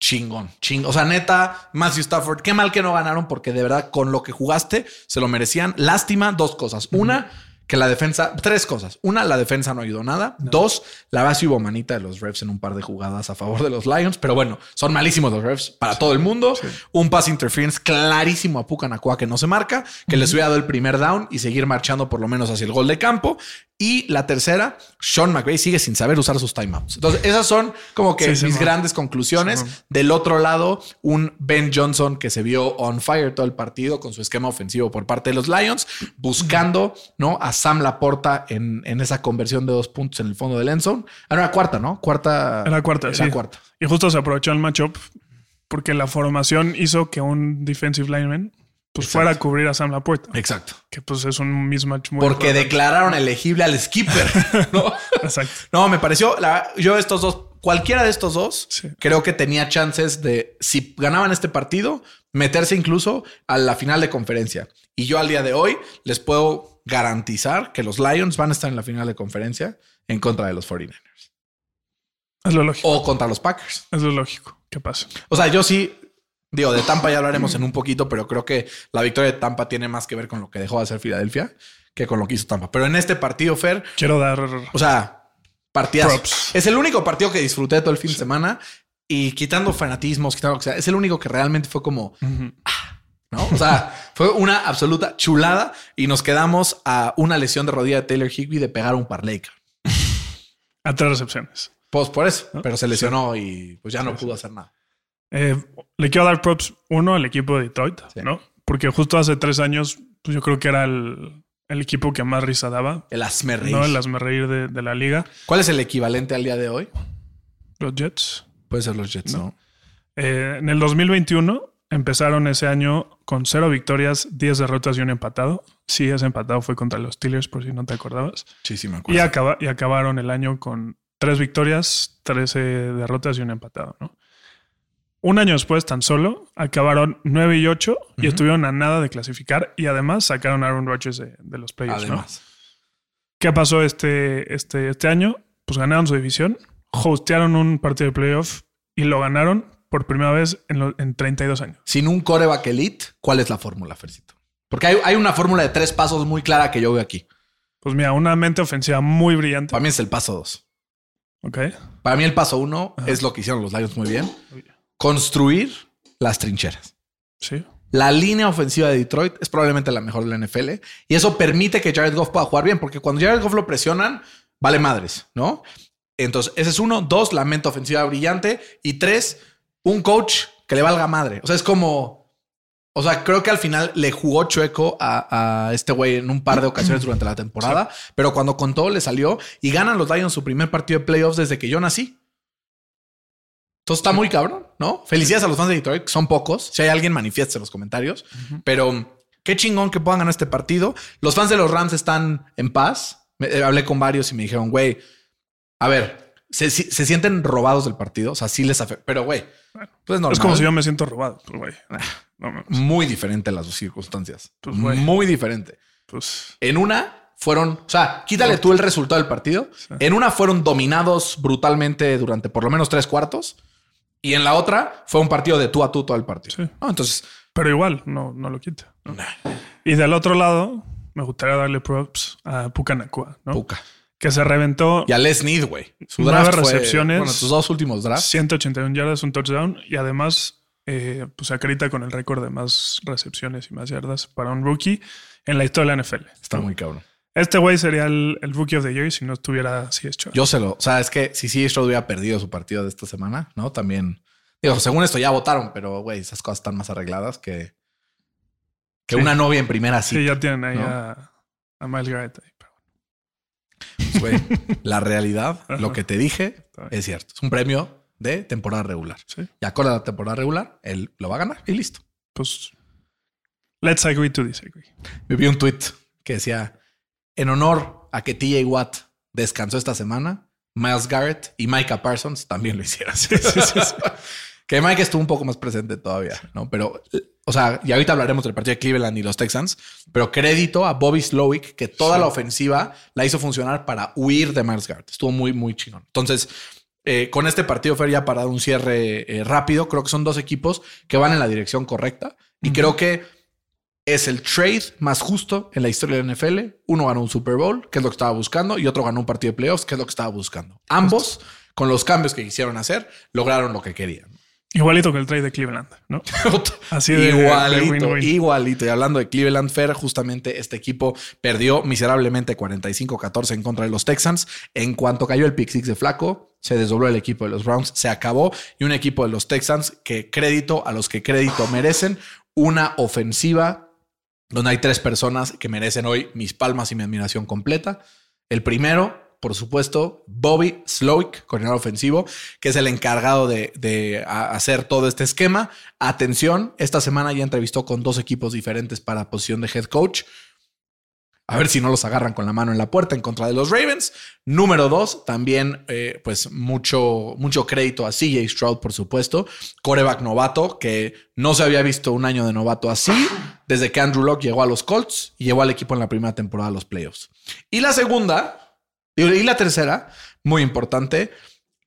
chingón, chingón. O sea, neta, Matthew Stafford, qué mal que no ganaron porque de verdad con lo que jugaste se lo merecían. Lástima, dos cosas. Una, que la defensa, tres cosas. Una, la defensa no ayudó nada. Dos, la base hubo manita de los refs en un par de jugadas a favor de los Lions, pero bueno, son malísimos los refs para todo el mundo. Un pass interference clarísimo a Puka Nakua que no se marca, que les hubiera dado el primer down y seguir marchando por lo menos hacia el gol de campo. Y la tercera, Sean McVay sigue sin saber usar sus timeouts. Entonces, esas son como que Sí, mis grandes conclusiones. Del otro lado, un Ben Johnson que se vio on fire todo el partido con su esquema ofensivo por parte de los Lions, buscando ¿no? a Sam Laporta en, en esa conversión de dos puntos en el fondo del end zone. Ah, era cuarta, ¿no? Cuarta. Era cuarta, Era sí. cuarta. Y justo se aprovechó el matchup porque la formación hizo que un defensive lineman pues fuera a cubrir a Sam Laporta, Exacto. que pues es un mismatch muy Porque importante. declararon elegible al skipper. ¿no? (laughs) Exacto. No, me pareció, la- yo estos dos, cualquiera de estos dos, Sí. creo que tenía chances de, si ganaban este partido, meterse incluso a la final de conferencia. Y yo al día de hoy les puedo garantizar que los Lions van a estar en la final de conferencia en contra de los 49ers Es lo lógico. o contra los Packers. Es lo lógico. ¿Qué pasa? O sea, yo sí, digo, de Tampa ya hablaremos en un poquito, pero creo que la victoria de Tampa tiene más que ver con lo que dejó de hacer Filadelfia que con lo que hizo Tampa. Pero en este partido, Fer, Quiero dar O sea, partidazo. Props. Es el único partido que disfruté todo el fin de semana y quitando fanatismos, quitando lo que sea, es el único que realmente fue como, ¿no? O sea, (laughs) fue una absoluta chulada y nos quedamos a una lesión de rodilla de Taylor Higby de pegar un parlay. a tres recepciones. Pues por eso, ¿No? pero se lesionó y pues ya no pudo hacer nada. Eh, le quiero dar props uno al equipo de Detroit, Sí. ¿no? Porque justo hace tres años, pues yo creo que era el, el equipo que más risa daba, El hazme reír. ¿no? El hazme reír de, de la liga. ¿Cuál es el equivalente al día de hoy? Los Jets. Puede ser los Jets, ¿no? Eh, en el 2021, empezaron ese año con cero victorias, 10 derrotas y un empatado. Sí, ese empatado fue contra los Steelers, por si no te acordabas. Sí, sí, me Y, acuerdo. acaba- y acabaron el año con tres victorias, 13 derrotas y un empatado, ¿no? Un año después, tan solo, acabaron 9 y 8 y estuvieron a nada de clasificar y además sacaron a Aaron Rodgers de, de los playoffs, ¿no? Además. ¿Qué pasó este, este, este año? Pues ganaron su división, hostearon un partido de playoff y lo ganaron por primera vez en, lo- en 32 años. Sin un coreback elite, ¿cuál es la fórmula, Fercito? Porque hay, hay una fórmula de tres pasos muy clara que yo veo aquí. Pues mira, una mente ofensiva muy brillante. Para mí es el paso dos. Ok. Para mí el paso uno es lo que hicieron los Lions muy bien. Construir las trincheras. Sí. La línea ofensiva de Detroit es probablemente la mejor de la NFL y eso permite que Jared Goff pueda jugar bien, porque cuando Jared Goff lo presionan, vale madres, ¿no? Entonces, ese es uno. Dos, la mente ofensiva brillante. Y tres, un coach que le valga madre. O sea, es como. O sea, creo que al final le jugó chueco a, a este güey en un par de ocasiones durante la temporada, pero cuando con todo le salió y ganan los Lions su primer partido de playoffs desde que yo nací. Entonces está muy cabrón, ¿no? Felicidades a los fans de Detroit, que son pocos. Si hay alguien, manifieste en los comentarios. Pero qué chingón que puedan ganar este partido. Los fans de los Rams están en paz. Me- eh, hablé con varios y me dijeron, güey, a ver, se, sienten robados del partido. O sea, sí les afecta. Pero, güey, pues es normal. Es como si yo me siento robado. Pues, güey. No mames. Muy diferente las dos circunstancias. Pues, güey. muy diferente. Pues En una fueron, o sea, quítale tú el resultado del partido. En una fueron dominados brutalmente durante por lo menos tres cuartos. Y en la otra fue un partido de tú a tú todo el partido. Sí. ¿no? Entonces, Pero igual, no, no lo quita. ¿no? Y del otro lado, me gustaría darle props a Puka Nakua, ¿no? Puka. Que se reventó Y a Les Need, güey. Su Nueve draft fue- recepciones. bueno, sus dos últimos drafts. 181 yardas, un touchdown. Y además, eh, pues acredita con el récord de más recepciones y más yardas para un rookie en la historia de la NFL. Está muy cabrón. Este güey sería el, el rookie of the year si no estuviera así hecho. Yo se lo, o sea, es que si sí Stroud hubiera perdido su partido de esta semana, ¿no? También, digo, según esto ya votaron, pero güey, esas cosas están más arregladas que, que Sí. una novia en primera sí, cita. ya tienen ahí ¿no? a, a Miles Garrett. ahí, pero Pues, güey, (laughs) la realidad, Ajá. lo que te dije es cierto. Es un premio de temporada regular. Sí. Y acorde a la temporada regular, él lo va a ganar y listo. Pues, let's agree to disagree. Me vi un tweet que decía: En honor a que TJ Watt descansó esta semana, Miles Garrett y Micah Parsons también lo hicieron. (laughs) que Mike estuvo un poco más presente todavía, ¿no? Pero, o sea, y ahorita hablaremos del partido de Cleveland y los Texans, pero crédito a Bobby Slowick que toda la ofensiva la hizo funcionar para huir de Miles Garrett. Estuvo muy, muy chingón. Entonces, eh, con este partido, Fer, ya para dar un cierre eh, rápido, creo que son dos equipos que van en la dirección correcta y creo que es el trade más justo en la historia de la NFL. Uno ganó un Super Bowl, que es lo que estaba buscando, y otro ganó un partido de playoffs, que es lo que estaba buscando. Ambos, con los cambios que quisieron hacer, lograron lo que querían. Igualito que el trade de Cleveland, ¿no? (laughs) Así de- igualito, de igualito. Y hablando de Cleveland Fair, justamente este equipo perdió miserablemente 45-14 en contra de los Texans. En cuanto cayó el pick six de Flaco, se desdobló el equipo de los Browns, se acabó. Y un equipo de los Texans que crédito a los que crédito merecen. Una ofensiva donde hay tres personas que merecen hoy mis palmas y mi admiración completa. El primero, por supuesto, Bobby Slowick, coordinador ofensivo, que es el encargado de, de hacer todo este esquema. Atención, esta semana ya entrevistó con dos equipos diferentes para posición de head coach. A ver si no los agarran con la mano en la puerta en contra de los Ravens. Número dos, también, eh, pues mucho, mucho crédito a CJ Stroud, por supuesto. Coreback novato, que no se había visto un año de novato así desde que Andrew Locke llegó a los Colts y llevó al equipo en la primera temporada a los playoffs. Y la segunda, y la tercera, muy importante,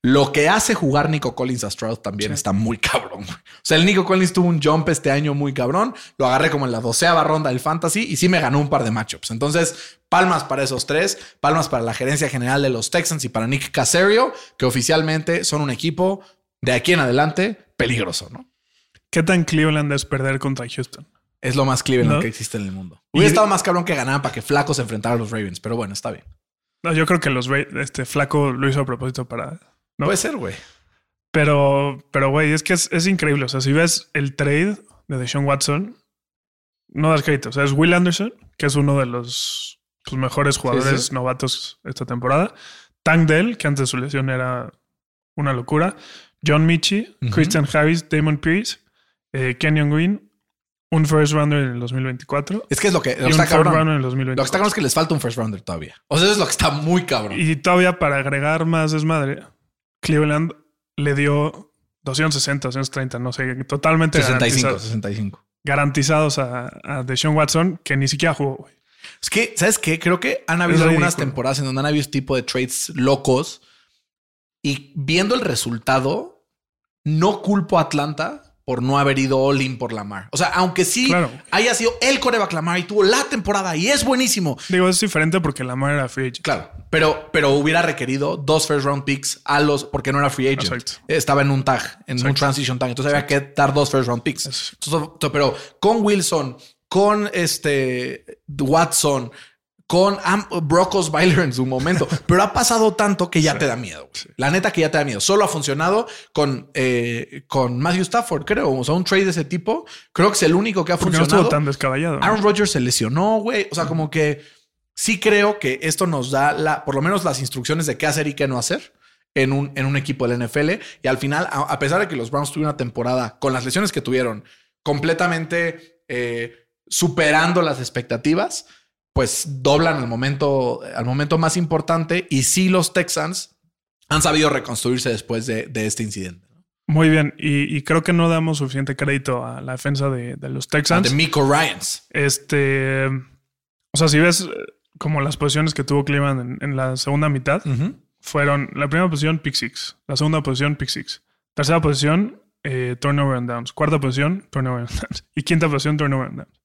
lo que hace jugar Nico Collins a Stroud también está muy cabrón. güey. O sea, el Nico Collins tuvo un jump este año muy cabrón. Lo agarré como en la doceava ronda del fantasy y sí me ganó un par de matchups. Entonces, palmas para esos tres, palmas para la gerencia general de los Texans y para Nick Casario, que oficialmente son un equipo de aquí en adelante peligroso, ¿no? ¿Qué tan Cleveland es perder contra Houston? Es lo más Cleveland ¿No? que existe en el mundo. Hubiera Y- estado más cabrón que ganaran para que Flaco se enfrentara a los Ravens, pero bueno, está bien. No, yo creo que los este flaco lo hizo a propósito para. ¿No? Puede ser, güey. Pero, pero güey, es que es, es increíble. O sea, si ves el trade de Deshaun Watson, no das crédito. O sea, es Will Anderson, que es uno de los pues, mejores jugadores sí. novatos esta temporada. Tank Dell, que antes de su lesión era una locura. John Michi. Christian Harris, Damon Pierce eh, Kenyon Green, un first rounder en el 2024 Es que es lo que, lo que está first rounder cabrón. en el Lo que 2024. está cabrón es que les falta un first rounder todavía. O sea, eso es lo que está muy cabrón. Y todavía para agregar más desmadre, Cleveland le dio 260, 230, no sé, totalmente 65, garantizados, 65. garantizados a, a Deshaun Watson, que ni siquiera jugó, güey. Es que, ¿sabes qué? Creo que han habido Es algunas ridículo. temporadas en donde han habido este tipo de trades locos y viendo el resultado, no culpo a Atlanta por no haber ido all in por Lamar. O sea, aunque sí Claro. haya sido el coreback Lamar y tuvo la temporada y es buenísimo. Digo, es diferente porque Lamar era free agent. Claro, pero, pero hubiera requerido dos first round picks a los, porque no era free agent. Exacto. Estaba en un tag, en un transition tag. Entonces había que dar dos first round picks. Entonces, pero con Wilson, con este Watson, con Brock Osweiler en su momento, (laughs) pero ha pasado tanto que ya te da miedo. La neta que ya te da miedo. Solo ha funcionado con, eh, con Matthew Stafford, creo. O sea, un trade de ese tipo. Creo que es el único que ha Porque no funcionado. estuvo tan descabellado. ¿no? Aaron Rodgers se lesionó, güey. O sea, como que sí creo que esto nos da la, por lo menos las instrucciones de qué hacer y qué no hacer en un, en un equipo del NFL. Y al final, a, a pesar de que los Browns tuvieron una temporada con las lesiones que tuvieron completamente eh, superando las expectativas, pues doblan al momento, al momento más importante. Y sí, los Texans han sabido reconstruirse después de, de este incidente. Muy bien. Y, y creo que no damos suficiente crédito a la defensa de, de los Texans. De Miko Ryans. Este. O sea, si ves eh, como las posiciones que tuvo Cleveland en, en la segunda mitad, fueron la primera posición, pick six. La segunda posición, pick six. Tercera posición, eh, turnover and downs. Cuarta posición, turnover and downs. Y quinta posición, turnover and downs.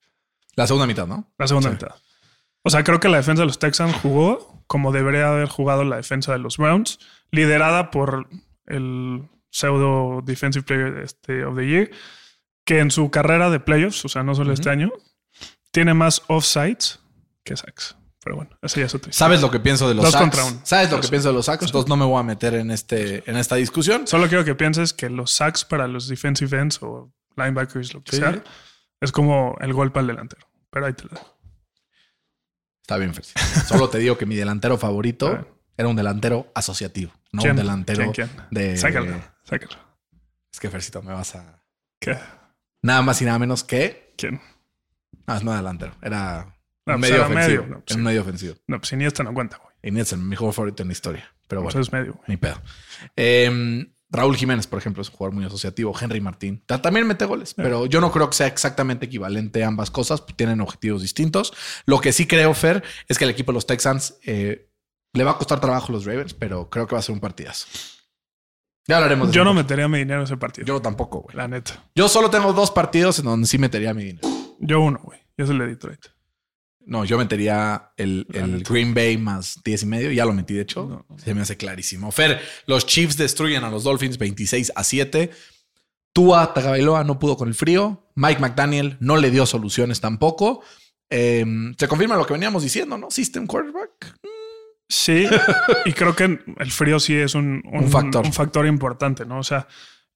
La segunda mitad, ¿no? La segunda Sí. mitad. O sea, creo que la defensa de los Texans jugó como debería haber jugado la defensa de los Browns, liderada por el pseudo defensive player este, of the year, que en su carrera de playoffs, o sea, no solo este año, tiene más offsides que sacks. Pero bueno, esa ya es historia. ¿Sabes lo que pienso de los Dos sacks? contra uno. ¿Sabes lo que pienso de los sacks? Entonces no me voy a meter en, este, en esta discusión. Solo quiero que pienses que los sacks para los defensive ends o linebackers, lo que Sí. sea, es como el golpe al delantero. Pero ahí te lo dejo. Está bien, Fer. Solo te digo que mi delantero favorito ver. era un delantero asociativo, no ¿Quién? un delantero ¿Quién, quién? de... Sácalo, sácalo. Es que, Fercito, me vas a... ¿Qué? Nada más y nada menos que... ¿Quién? Ah, no delantero. Era No, un pues medio era ofensivo. medio, no, Era sí. medio ofensivo. No, pues Iniesta no cuenta, güey. Y es el mejor favorito en la historia. Pero Pues bueno, es medio, güey. ni pedo. Eh, Raúl Jiménez, por ejemplo, es un jugador muy asociativo. Henry Martín ta- también mete goles, pero yo no creo que sea exactamente equivalente a ambas cosas. Tienen objetivos distintos. Lo que sí creo, Fer, es que el equipo de los Texans eh, le va a costar trabajo a los Ravens, pero creo que va a ser un partidazo. Ya hablaremos de Yo no metería mi dinero en ese partido. Yo tampoco, güey. la neta. Yo solo tengo dos partidos en donde sí metería mi dinero. Yo uno, güey. Yo soy el de Detroit. No, yo metería el, el. Green Bay más 10 y medio. Ya lo metí, de hecho. No, no. Se me hace clarísimo. Fer, los Chiefs destruyen a los Dolphins 26 a 7. Tua Tagovailoa no pudo con el frío. Mike McDaniel no le dio soluciones tampoco. Eh, se confirma lo que veníamos diciendo, ¿no? System quarterback. Sí, y creo que el frío sí es un, Un factor. un factor importante, ¿no? O sea,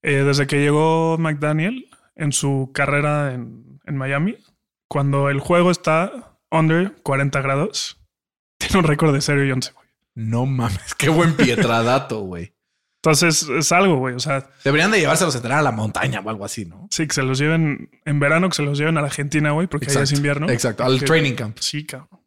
eh, desde que llegó McDaniel en su carrera en, en Miami, cuando el juego está under 40 grados, (laughs) tiene un récord de 0 y 11, güey. No mames, qué buen pietradato, güey. Entonces es algo, güey. O sea, Deberían de llevárselos a entrenar a la montaña o algo así, ¿no? sí, que se los lleven en verano, que se los lleven a la Argentina, güey, porque allá es invierno. Exacto, al training camp. Sí, cabrón.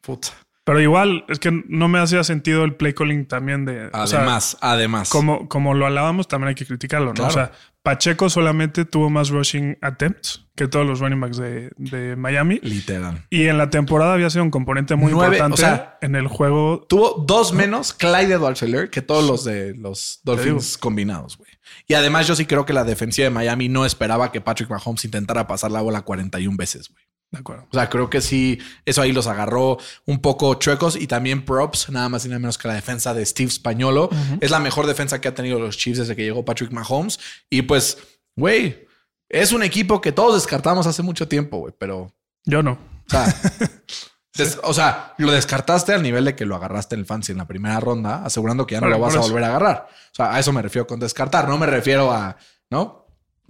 Puta. Pero igual, es que no me hacía sentido el play calling también de. o sea, Además, además. como, como lo hablábamos, también hay que criticarlo, ¿no? Claro. O sea, Pacheco solamente tuvo más rushing attempts que todos los running backs de, de Miami. Literal. Y en la temporada había sido un componente muy Nueve, importante o sea, en el juego. Tuvo dos menos Clyde edwards que todos los de los Dolphins combinados, güey. Y además yo sí creo que la defensiva de Miami no esperaba que Patrick Mahomes intentara pasar la bola 41 veces, güey. De acuerdo. O sea, creo que sí, eso ahí los agarró un poco chuecos y también props, nada más y nada menos que la defensa de Steve Spañolo. Es la mejor defensa que ha tenido los Chiefs desde que llegó Patrick Mahomes. Y pues, güey, es un equipo que todos descartamos hace mucho tiempo, güey, pero Yo no. o sea, (laughs) des- o sea, lo descartaste al nivel de que lo agarraste en el fancy en la primera ronda, asegurando que ya no lo vas a volver a agarrar. O sea, a eso me refiero con descartar, no me refiero a, ¿no?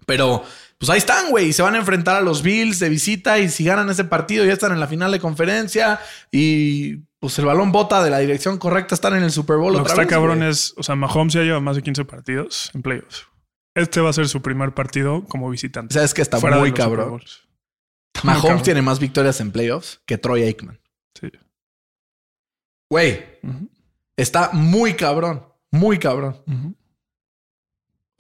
Pero pues ahí están, güey, y se van a enfrentar a los Bills de visita y si ganan ese partido ya están en la final de conferencia y pues el balón bota de la dirección correcta, están en el Super Bowl Lo que está vez, cabrón es, o sea, Mahomes ya lleva más de 15 partidos en playoffs. este va a ser su primer partido como visitante. ¿Sabes que está fuera de muy cabrón? Está muy Mahomes cabrón. tiene más victorias en playoffs que Troy Aikman. Sí. Güey, está muy cabrón. Muy cabrón. ujú.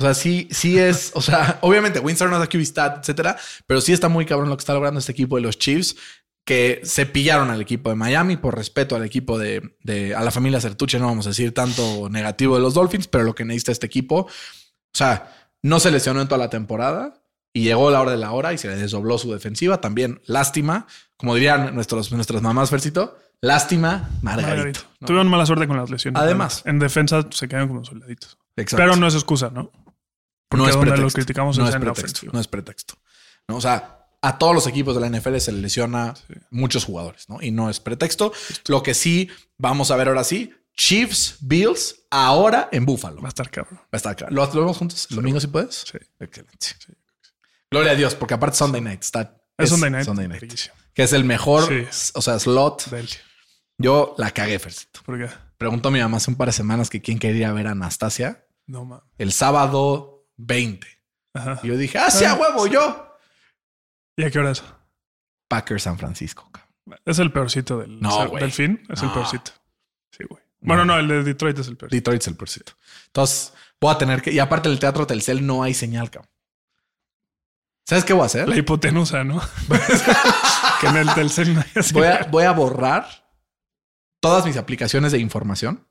O sea, sí, sí es, o sea, (laughs) obviamente Winston no es stat, etcétera, pero sí está muy cabrón lo que está logrando este equipo de los Chiefs, que se pillaron al equipo de Miami por respeto al equipo de, de- a la familia Certuche, no vamos a decir tanto negativo de los Dolphins, pero lo que necesita este equipo, o sea, no se lesionó en toda la temporada y llegó la hora de la hora y se le desdobló su defensiva. También lástima, como dirían nuestros, nuestras mamás, Fercito, lástima, Margarito. Margarito. ¿no? Tuvieron mala suerte con las lesiones. Además. En defensa se quedaron como soldaditos. Exacto. Pero no es excusa, ¿no? Porque no es donde pretexto. lo criticamos no es en pretexto. No es pretexto. No, o sea, a todos los equipos de la NFL se le lesiona muchos jugadores, ¿no? Y no es pretexto. Lo que sí vamos a ver ahora sí, Chiefs, Bills, ahora en Buffalo. Va Va a estar cabrón. a estar acá. ¿Lo, lo vemos juntos? ¿El domingo si puedes? Sí. Excelente. Gloria a Dios, porque aparte Sunday Night está. Es Sunday Night. Sunday Night. Bellísimo. Que es el mejor, o sea, slot. Del- Yo la cagué, Fercito. ¿Por qué? Preguntó a mi mamá hace un par de semanas que quién quería ver a Anastasia No mames. el sábado 20. Ajá. Y yo dije, ¡ah, sí, a huevo, yo! ¿Y a qué hora es? Packers San Francisco. cabrón. Es el peorcito del, No, del fin. Es el No. peorcito. Sí, güey. Bueno, no, el de Detroit es el peorcito. Detroit es el peorcito. Entonces, voy a tener que. Y aparte del teatro Telcel no hay señal, cabrón. ¿Sabes qué voy a hacer? La hipotenusa, ¿no? (laughs) que en el Telcel no hay. Voy a, voy a borrar todas mis aplicaciones de información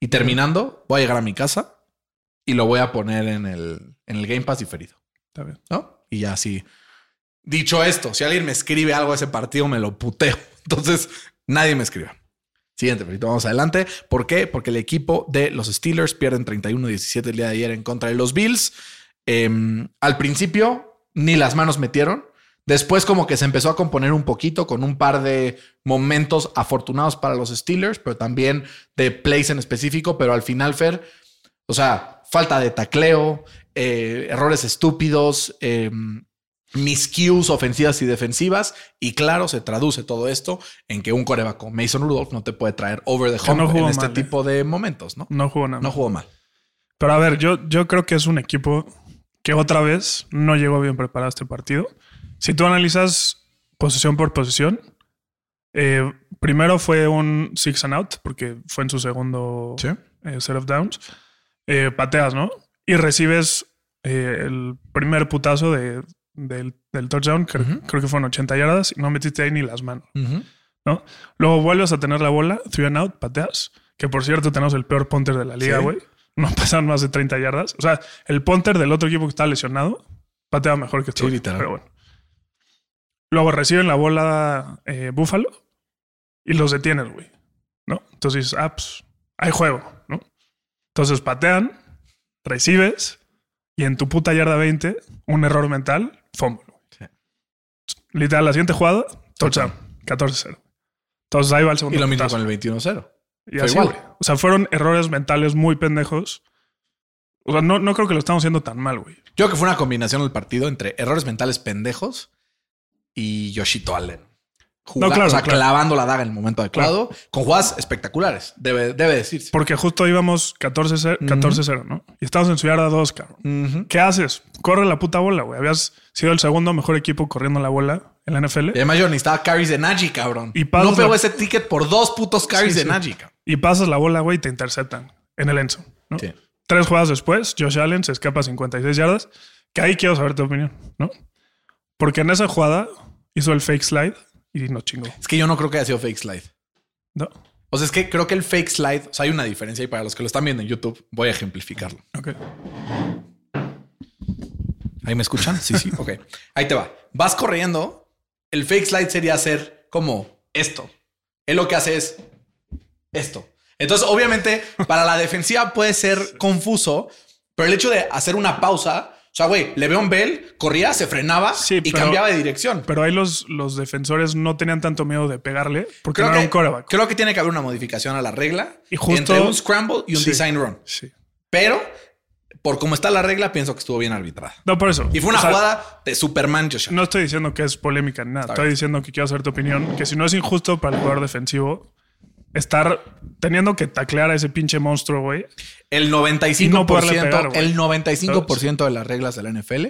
y terminando, voy a llegar a mi casa y lo voy a poner en el, en el Game Pass diferido, Está bien. ¿no? Y ya así. Dicho esto, si alguien me escribe algo de ese partido, me lo puteo. (laughs) Entonces, nadie me escribe. Siguiente, Ferito, vamos adelante. ¿Por qué? Porque el equipo de los Steelers pierden 31-17 el día de ayer en contra de los Bills. Em, al principio, ni las manos metieron. Después, como que se empezó a componer un poquito con un par de momentos afortunados para los Steelers, pero también de plays en específico. Pero al final, Fer, o sea, falta de tacleo, eh, errores estúpidos, eh, miscues ofensivas y defensivas. Y claro, se traduce todo esto en que un coreback como Mason Rudolph no te puede traer over the hump no en este mal, eh. tipo de momentos, ¿no? No jugó nada. No jugó mal. Pero a ver, yo, yo creo que es un equipo que otra vez no llegó bien preparado a este partido. Si tú analizas posición por posición, eh, primero fue un six and out, porque fue en su segundo Sí. eh, set of downs. Eh, pateas, ¿no? Y recibes eh, el primer putazo de, del, del touchdown, que creo que fueron 80 yardas, y no metiste ahí ni las manos. ¿no? Luego vuelves a tener la bola, three and out, pateas, que por cierto tenemos el peor punter de la liga, Sí. güey. No pasan más de 30 yardas. O sea, el punter del otro equipo que está lesionado patea mejor que tú. Sí, literal. Pero bueno. Luego reciben la bola eh, Búfalo y los detienes, güey. ¿No? Entonces dices, ah, pues, hay juego, ¿no? Entonces patean, recibes y en tu puta yarda 20, un error mental, fumble. Sí. Literal, la siguiente jugada, touchdown, 14-0. Entonces ahí va el segundo Y lo mismo con el 21-0. Y Fue así, igual. güey. O sea, fueron errores mentales muy pendejos. O sea, no, no creo que lo estamos haciendo tan mal, güey. Yo creo que fue una combinación del partido entre errores mentales pendejos y Yoshito Allen. No, claro, o sea, claro. clavando la daga en el momento adecuado, con jugadas espectaculares, debe, debe decirse. Porque justo íbamos 14-0, 14-0, ¿no? Y estamos en su yarda 2, cabrón. ¿Qué haces? Corre la puta bola, güey. Habías sido el segundo mejor equipo corriendo la bola en la NFL. Y además yo necesitaba carries de Najee, cabrón. Y pasas no pegó la- ese ticket por dos putos carries Sí, de sí. Najee, cabrón. Y pasas la bola, güey, y te interceptan en el enzo. ¿no? Sí. Tres jugadas después, Josh Allen se escapa a 56 yardas. Que ahí quiero saber tu opinión, ¿no? Porque en esa jugada hizo el fake slide y no chingó. Es que yo no creo que haya sido fake slide. ¿No? O sea, es que creo que el fake slide, o sea, hay una diferencia y para los que lo están viendo en YouTube, voy a ejemplificarlo. Ok. ¿Ahí me escuchan? Sí, sí. (laughs) Ok. Ahí te va. Vas corriendo. El fake slide sería hacer como esto. Él lo que hace es esto. Entonces, obviamente, para la defensiva puede ser confuso, pero el hecho de hacer una pausa, sea, güey, Le'Veon Bell corría, se frenaba Sí, y pero- cambiaba de dirección. Pero ahí los, los defensores no tenían tanto miedo de pegarle porque Creo no era que, un coreback. creo que tiene que haber una modificación a la regla Y justo- entre un scramble y un Sí. design run. Sí. Pero por cómo está la regla, pienso que estuvo bien arbitrada. No, por eso. Y fue una O sea, jugada de Superman, Josh. Allen. No estoy diciendo que es polémica ni nada. Está Estoy bien. diciendo que quiero saber tu opinión. Que si no es injusto para el jugador defensivo estar teniendo que taclear a ese pinche monstruo, güey. el 95%, Y no pegar, el 95% de las reglas de la NFL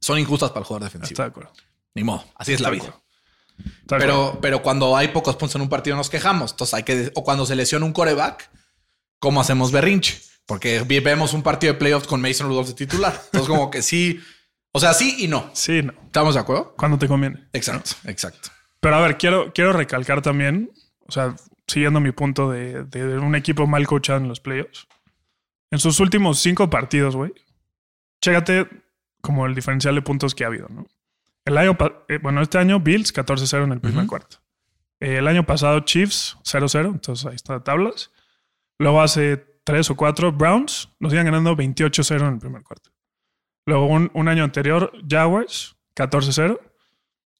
son injustas para el jugador defensivo. Está de acuerdo. Ni modo, así es la Está vida. acuerdo. Pero, pero cuando hay pocos puntos en un partido nos quejamos. Entonces hay que, o cuando se lesiona un coreback, ¿cómo hacemos berrinche? Porque vemos un partido de playoffs con Mason Rudolph de titular. Entonces como que sí, o sea, sí y no. Sí, no. ¿Estamos de acuerdo? Cuando te conviene. Exacto, exacto. Pero a ver, quiero, quiero recalcar también, o sea, siguiendo mi punto de, de un equipo mal coachado en los playoffs. En sus últimos cinco partidos, güey, chécate como el diferencial de puntos que ha habido, ¿no? El año, eh, bueno, este año Bills 14-0 en el primer Ujú. cuarto. Eh, el año pasado Chiefs 0-0, entonces ahí está tablas. Luego hace tres o cuatro Browns nos iban ganando 28-0 en el primer cuarto. Luego un, un año anterior Jaguars 14-0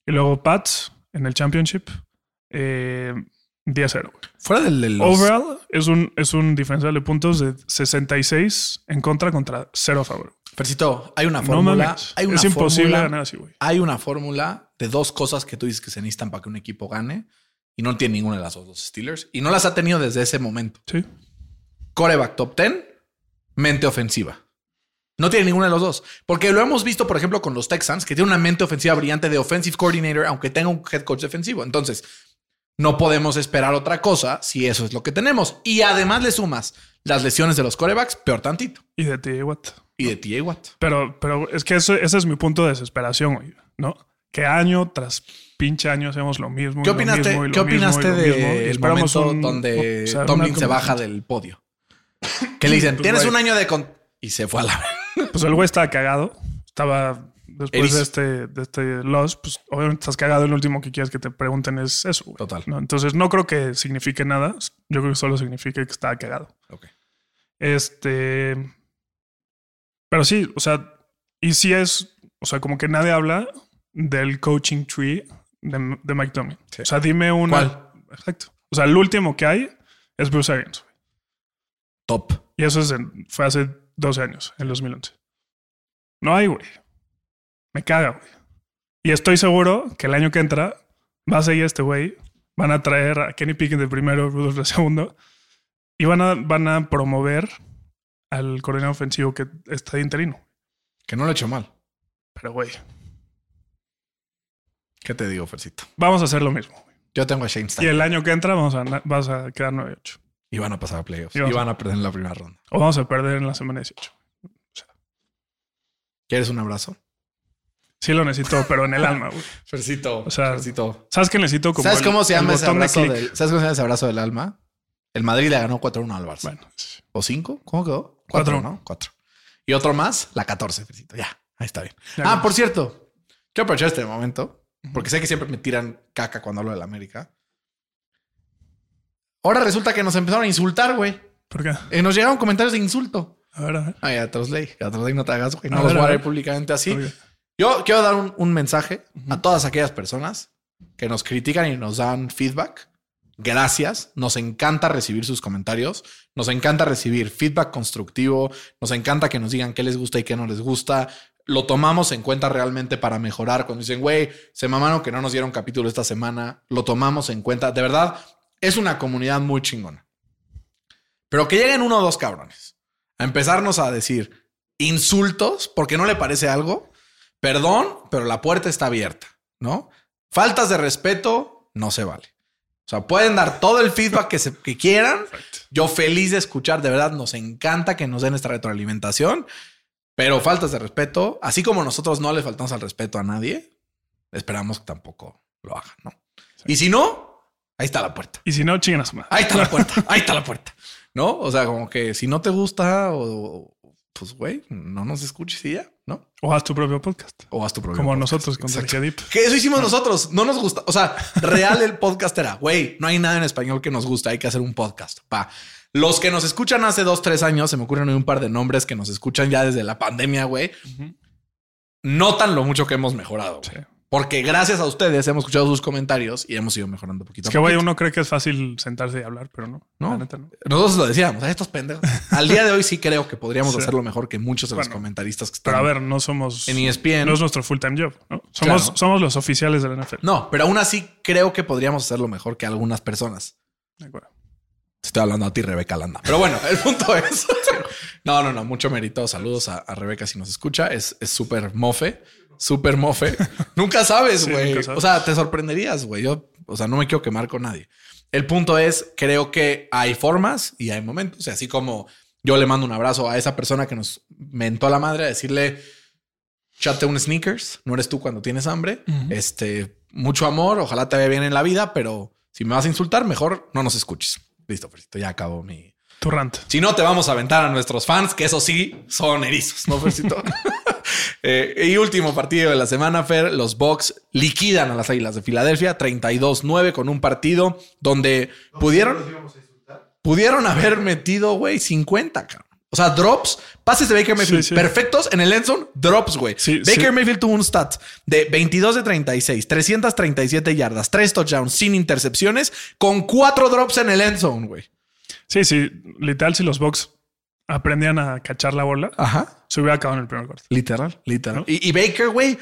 y luego Pats en el Championship eh, 10-0. güey. Fuera del de los- Overall es un, es un diferencial de puntos de 66 en contra contra 0 a favor. Fercito, hay una fórmula. hay una es imposible fórmula- ganar así, güey. Hay una fórmula de dos cosas que tú dices que se necesitan para que un equipo gane y no tiene ninguna de las dos los Steelers y no las ha tenido desde ese momento. Sí. Coreback top 10, mente ofensiva. No tiene ninguna de los dos. Porque lo hemos visto, por ejemplo, con los Texans, que tiene una mente ofensiva brillante de offensive coordinator, aunque tenga un head coach defensivo. Entonces, no podemos esperar otra cosa si eso es lo que tenemos. Y además le sumas las lesiones de los corebacks, peor tantito. Y de ti, what? Y de TJ Watt. Pero, pero es que eso, ese es mi punto de desesperación. ¿No? Que año tras pinche año hacemos lo mismo. ¿Qué opinaste, lo ¿qué mismo y opinaste mismo, del esperamos momento un- donde o sea, una Tomlin se baja del podio? Que le dicen, (laughs) Pues, tienes un año de... con-" Y se fue a la... Pues el güey estaba cagado. Estaba después Erizo. de este, de este loss, pues obviamente estás cagado y lo último que quieres que te pregunten es eso. güey. Total. ¿no? Entonces no creo que signifique nada. Yo creo que solo significa que estaba cagado. Ok. Este. Pero sí, o sea, y sí es, o sea, como que nadie habla del coaching tree de, de Mike Tomlin. Sí. O sea, dime una. ¿Cuál? Exacto. O sea, el último que hay es Bruce Arians. Top. Y eso es en- fue hace 12 años, en 2011. No hay, güey. Me caga, güey. Y estoy seguro que el año que entra va a seguir este güey. Van a traer a Kenny Pickens de primero, Rudolph de segundo. Y van a, van a promover al coordinador ofensivo que está de interino. Que no lo he hecho mal. Pero, güey, ¿Qué te digo, Fercito? vamos a hacer lo mismo. güey. Yo tengo a Shane Y Stein. el año que entra vamos a, vas a quedar 9-8. Y van a pasar a playoffs. Y Y, vamos a- van a perder en la primera ronda. O vamos a perder en la semana 18. ¿Quieres un abrazo? Sí lo necesito, pero en el (laughs) alma, güey. Fercito. O sea, Fercito. ¿Sabes qué necesito? Como ¿Sabes el- cómo se llama ese de abrazo clic. del, ¿Sabes cómo se llama ese abrazo del alma? El Madrid le ganó 4-1 al Barça. Bueno. ¿O 5? ¿Cómo quedó? Cuatro. ¿no? 4. Y otro más, la 14, Fercito. Ya, ahí está bien. Ya ah, por cierto, quiero aprovechar este momento, porque sé que siempre me tiran caca cuando hablo de la América. Ahora resulta que nos empezaron a insultar, güey. ¿Por qué? Eh, nos llegaron comentarios de insulto. A ver, a ver. Ay, ya te los leí. Ya te los leí, no te hagas, güey. No A los ver, voy a a leer ver. públicamente así. Yo quiero dar un, un mensaje a todas aquellas personas que nos critican y nos dan feedback. Gracias. Nos encanta recibir sus comentarios. Nos encanta recibir feedback constructivo. Nos encanta que nos digan qué les gusta y qué no les gusta. Lo tomamos en cuenta realmente para mejorar. Cuando dicen, güey, se mamaron que no nos dieron capítulo esta semana, lo tomamos en cuenta. De verdad, es una comunidad muy chingona. Pero que lleguen uno o dos cabrones a empezarnos a decir insultos porque no le parece algo. Perdón, pero la puerta está abierta, ¿no? Faltas de respeto no se vale. O sea, pueden dar todo el feedback que, se, que quieran. Yo feliz de escuchar, de verdad, nos encanta que nos den esta retroalimentación, pero faltas de respeto, así como nosotros no le faltamos al respeto a nadie, esperamos que tampoco lo hagan, ¿no? Y si no, ahí está la puerta. Y si no, chingan a su madre. Ahí está la (laughs) puerta. Ahí está la puerta. ¿No? O sea, como que si no te gusta o pues güey, no nos escuches y ya, ¿no? O haz tu propio podcast. O haz tu propio Como podcast. nosotros con Dip. Que eso hicimos nosotros. No nos gusta. O sea, real el podcast era, güey, no hay nada en español que nos gusta. Hay que hacer un podcast. Pa. Los que nos escuchan hace dos, tres años, se me ocurren un par de nombres que nos escuchan ya desde la pandemia, güey. Notan lo mucho que hemos mejorado. güey. Porque gracias a ustedes hemos escuchado sus comentarios y hemos ido mejorando poquito Es a que, güey, uno cree que es fácil sentarse y hablar, pero no. No. La neta, no. Nosotros lo decíamos, "Ay, estos pendejos. Al día de hoy sí creo que podríamos Sí. hacerlo mejor que muchos de los comentaristas que están Pero a ver, no somos. en ESPN. No es nuestro full time job. ¿no? Somos, Claro. somos los oficiales de la NFL. No, pero aún así creo que podríamos hacerlo mejor que algunas personas. De acuerdo. Estoy hablando a ti, Rebeca Landa. Pero bueno, el punto es. (laughs) No, no, no. Mucho mérito. Saludos a, a Rebeca si nos escucha. Es es súper mofe. Súper mofe. (laughs) nunca sabes, güey. o sea, te sorprenderías, güey. Yo, o sea, no me quiero quemar con nadie. El punto es, creo que hay formas y hay momentos. Y así como yo le mando un abrazo a esa persona que nos mentó a la madre a decirle, chate un sneakers. No eres tú cuando tienes hambre. Este, mucho amor. Ojalá te vaya bien en la vida, pero si me vas a insultar, mejor no nos escuches. Listo, Fercito. Ya acabó mi, Tu rant. si no, te vamos a aventar a nuestros fans, que eso sí son erizos, ¿no, Fercito? (laughs) Eh, y último partido de la semana, Fer, los Bucks liquidan a las Águilas de Filadelfia 32-9 con un partido donde pudieron, pudieron haber metido, güey, 50, cabrón. O sea, drops, pases de Baker Mayfield Sí, sí. perfectos en el endzone, drops, güey. Sí, Baker sí. Mayfield tuvo un stat de 22 de 36, 337 yardas, 3 touchdowns sin intercepciones, con 4 drops en el endzone, güey. Sí, sí. Literal, si los Bucks aprendían a cachar la bola, Ajá. se hubiera acabado en el primer cuarto. Literal, literal. ¿No? Y, y Baker, güey,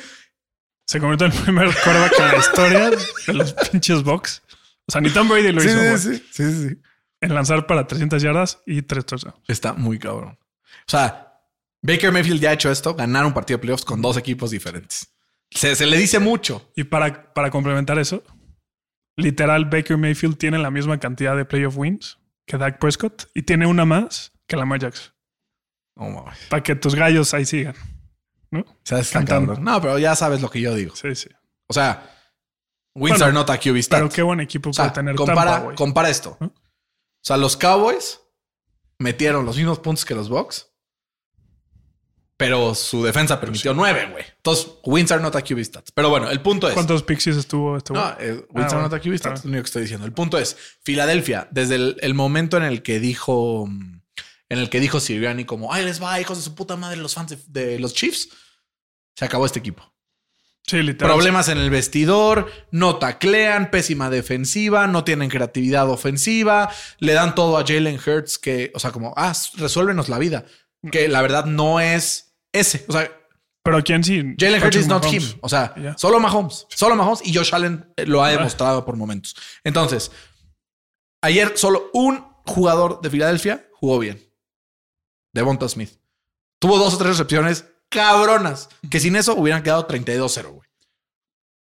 Se convirtió en el primer quarterback en la historia de los pinches Bucks. O sea, ni Tom Brady lo hizo sí, sí, sí. en lanzar para 300 yardas y 3 touchdowns. Está muy cabrón. O sea, Baker Mayfield ya ha hecho esto, ganar un partido de playoffs con dos equipos diferentes. Se, se le dice mucho. Y para, para complementar eso, literal, Baker Mayfield tiene la misma cantidad de playoff wins que Dak Prescott y tiene una más que Lamar Jackson. No mames. Para que tus gallos ahí sigan. ¿No? ¿Sabes? Cantando. No, pero ya sabes lo que yo digo. Sí, sí. O sea, wins Bueno, are not a QB stat. Pero qué buen equipo o sea, puede tener compara, Tampa, compara esto. O sea, los Cowboys metieron los mismos puntos que los Bucks, pero su defensa permitió nueve, güey. Entonces, wins are not a QB stats. Pero bueno, el punto es... ¿Cuántos pixies estuvo este? No, eh, wins Ah, are not a QB stats, Ah. es lo único que estoy diciendo. El punto es, Filadelfia, desde el, el momento en el que dijo, mm, en el que dijo Sirianni como, ay, les va, hijos de su puta madre, los fans de, de los Chiefs, se acabó este equipo. Sí, literal. Problemas en el vestidor, no taclean, pésima defensiva, no tienen creatividad ofensiva, le dan todo a Jalen Hurts que, o sea, como, ah, resuélvenos la vida. Que la verdad no es ese. O sea, Pero quién sí. Jalen Hurts is not him. O sea, solo Mahomes. Solo Mahomes y Josh Allen eh, lo ha demostrado por momentos. Entonces, ayer solo un jugador de Filadelfia jugó bien. Devonta Smith. Tuvo dos o tres recepciones cabronas que sin eso hubieran quedado 32-0, güey.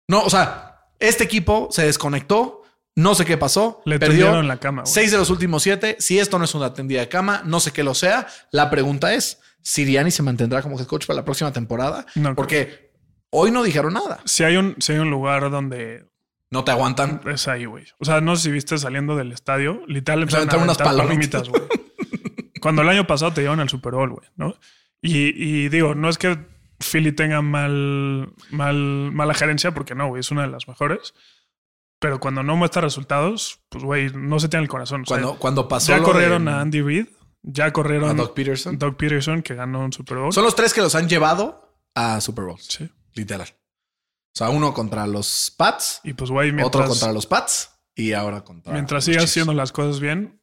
No, o sea, este equipo se desconectó. No sé qué pasó. Le perdió tendieron la cama, güey. seis de los últimos siete. Si esto no es una tendida de cama, no sé qué lo sea. La pregunta es: ¿Siriani se mantendrá como head coach para la próxima temporada? No, Porque hoy no dijeron nada. Si hay un, si hay un lugar donde No te aguantan. es ahí, güey. O sea, no sé si viste saliendo del estadio, literal, empezaron a unas palomitas. güey. (laughs) Cuando el año pasado te llevaron al Super Bowl, güey, ¿no? Y, y digo, no es que Philly tenga mal, mal, mala gerencia, porque no, güey, es una de las mejores. Pero cuando no muestra resultados, pues, güey, no se tiene el corazón. O sea, Cuando, cuando pasó. ya corrieron de- a Andy Reid, ya corrieron a Doug Peterson. Doug Peterson, que ganó un Super Bowl. Son los tres que los han llevado a Super Bowl. Sí. Literal. O sea, uno contra los Pats, Y pues, güey, otro mientras, contra los Pats y ahora contra. mientras sigas haciendo las cosas bien,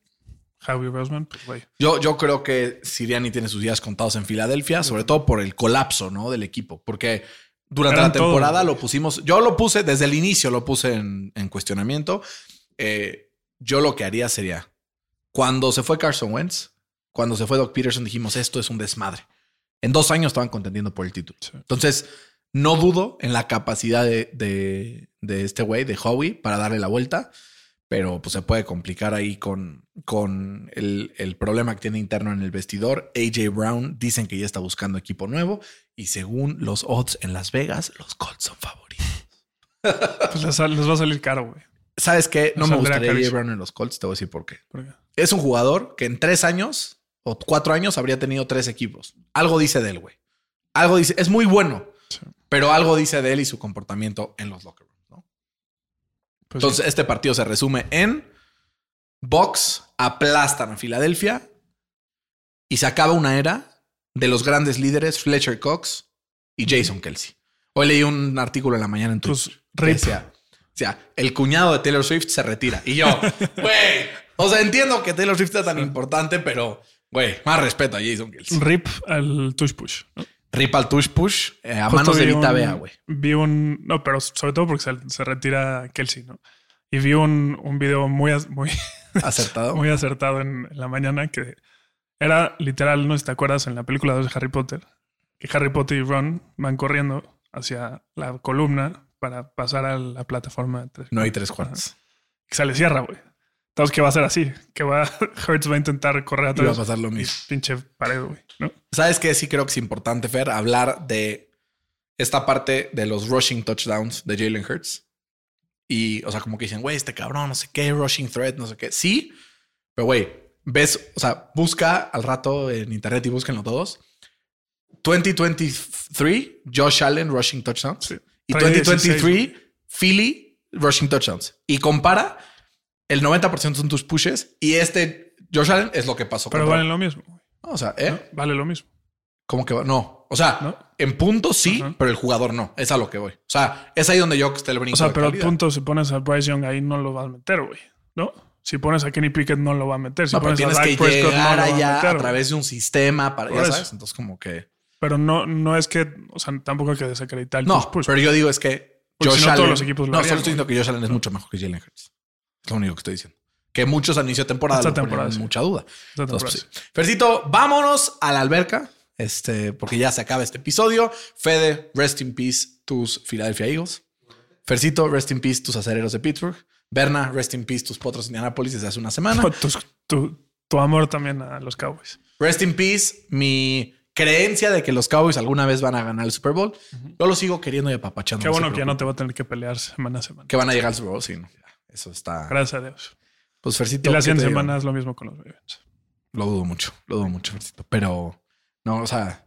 Howie Roseman, pues, güey. Yo, yo creo que Siriani tiene sus días contados en Filadelfia, sobre todo por el colapso ¿no? del equipo, porque durante Eran la temporada lo pusimos, yo lo puse desde el inicio, lo puse en, en cuestionamiento. Eh, yo lo que haría sería, cuando se fue Carson Wentz, cuando se fue Doc Peterson, dijimos, esto es un desmadre. En dos años estaban contendiendo por el título. Sí. Entonces, no dudo en la capacidad de, de- de este güey, de Howie, para darle la vuelta, pero pues se puede complicar ahí con, con el, el problema que tiene interno en el vestidor. AJ Brown dicen que ya está buscando equipo nuevo y según los odds en Las Vegas, los Colts son favoritos. (laughs) Pues les, va a salir caro, güey. ¿Sabes qué? No me gustaría AJ. Brown en los Colts, te voy a decir por qué. Es un jugador que en tres años o cuatro años habría tenido tres equipos. Algo dice de él, güey. Algo dice, es muy bueno, Sí. pero algo dice de él y su comportamiento en los locker rooms. Pues, Entonces, este partido se resume en Bucks aplastan a Filadelfia y se acaba una era de los grandes líderes Fletcher Cox y Jason Kelsey. Hoy leí un artículo en la mañana en Twitter. Pues, o sea, el cuñado de Taylor Swift se retira. Y yo, (laughs) güey, o sea, entiendo que Taylor Swift es tan importante, pero, güey, más respeto a Jason Kelsey. Rip al tush push. ¿no? Rip al tush push eh, a manos de vi Vita Bea, güey. Vi un. No, pero sobre todo porque se, se retira Kelsey, ¿no? Y vi un, un video muy, muy, (laughs) Acertado. muy acertado en, en la mañana que era literal, no sé si te acuerdas, en la película de Harry Potter, que Harry Potter y Ron van corriendo hacia la columna para pasar a la plataforma de tres. No hay tres cuartos. Y se le cierra, güey. Entonces, que va a ser así? Que va, (laughs) Hertz va a intentar correr Y va a atrás. pasar lo mismo. pinche pared, güey. ¿no? ¿Sabes qué? Sí creo que es importante, Fer, hablar de esta parte de los rushing touchdowns de Jalen Hurts. Y, o sea, como que dicen, güey, este cabrón, no sé qué, rushing threat, no sé qué. Sí, pero güey, ves, o sea, busca al rato en internet y búsquenlo todos. 2023, Josh Allen rushing touchdowns. Sí. Y Trae 2023, Philly rushing touchdowns. Y compara, el 90% son tus pushes y este Josh Allen es lo que pasó. Pero vale lo mismo. O sea, ¿eh? ¿no? Vale lo mismo. ¿Cómo que va? No. O sea, ¿No? en puntos sí, pero el jugador no. Es a lo que voy. O sea, es ahí donde yo esté el brinco. O sea, pero calidad. punto, si pones a Bryce Young ahí, no lo vas a meter, güey. ¿No? Si pones a Kenny Pickett, no lo va a meter. Si No, pero pones a tienes Dak que Prescott, no llegar lo a allá meter, a través de un sistema para, eso. Entonces, como que. Pero no, no es que, o sea, tampoco hay que desacreditar el No, push. pero yo digo es que Josh si no, Allen. todos los equipos lo no, harían, solo estoy diciendo que Josh Allen es mucho mejor que Jalen Hurts. Es lo único que estoy diciendo. Que muchos al inicio de temporada Esta temporada, sí. mucha duda. Esta Entonces, temporada, pues, sí. Fercito, vámonos a la alberca. Este, porque ya se acaba este episodio. Fede, rest in peace, tus Philadelphia Eagles. Fercito, rest in peace, tus acereros de Pittsburgh. Berna, rest in peace, tus potros de Indianapolis desde hace una semana. (laughs) Tus- tu, tu amor también a los Cowboys. Rest in peace, mi creencia de que los Cowboys alguna vez van a ganar el Super Bowl. Yo lo sigo queriendo y apapachando. Qué bueno que ya no te va a tener que pelear semana a semana. Que van a llegar al Super Bowl, sí. no, Eso está. Gracias a Dios. Pues Fercito. Y las ¿qué 100 te digo? semanas lo mismo con los Ravens. Lo dudo mucho, lo dudo mucho, Fercito. Pero no, o sea,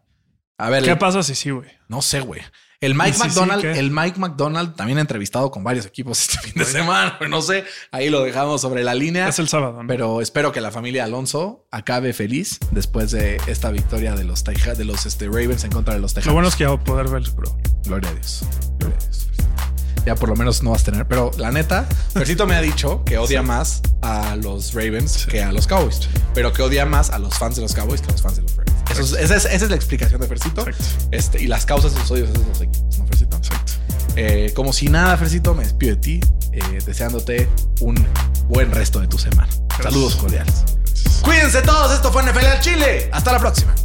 a ver, ¿Qué pasa si sí, güey? no sé, güey. El Mike sí, sí, McDonald, ¿qué? el Mike McDonald también ha entrevistado con varios equipos este fin de semana. No sé, ahí lo dejamos sobre la línea. Es el sábado, ¿no? Pero espero que la familia Alonso acabe feliz después de esta victoria de los Teja- de los este, Ravens en contra de los Tejanos. Lo bueno es que voy a poder ver Bowl. Gloria a Dios. Gloria a Dios. Ya por lo menos no vas a tener. Pero la neta, Fercito me ha dicho que odia más a los Ravens que a los Cowboys. Pero que odia más a los fans de los Cowboys que a los fans de los Ravens. Eso es- esa, es, esa es la explicación de Fercito. Este, y las causas de los odios esos equipos, ¿no, Fercito? Exacto. Eh, como si nada, Fercito, me despido de ti, eh, deseándote un buen resto de tu semana. Saludos cordiales. Cuídense todos, esto fue NFL al Chile. Hasta la próxima.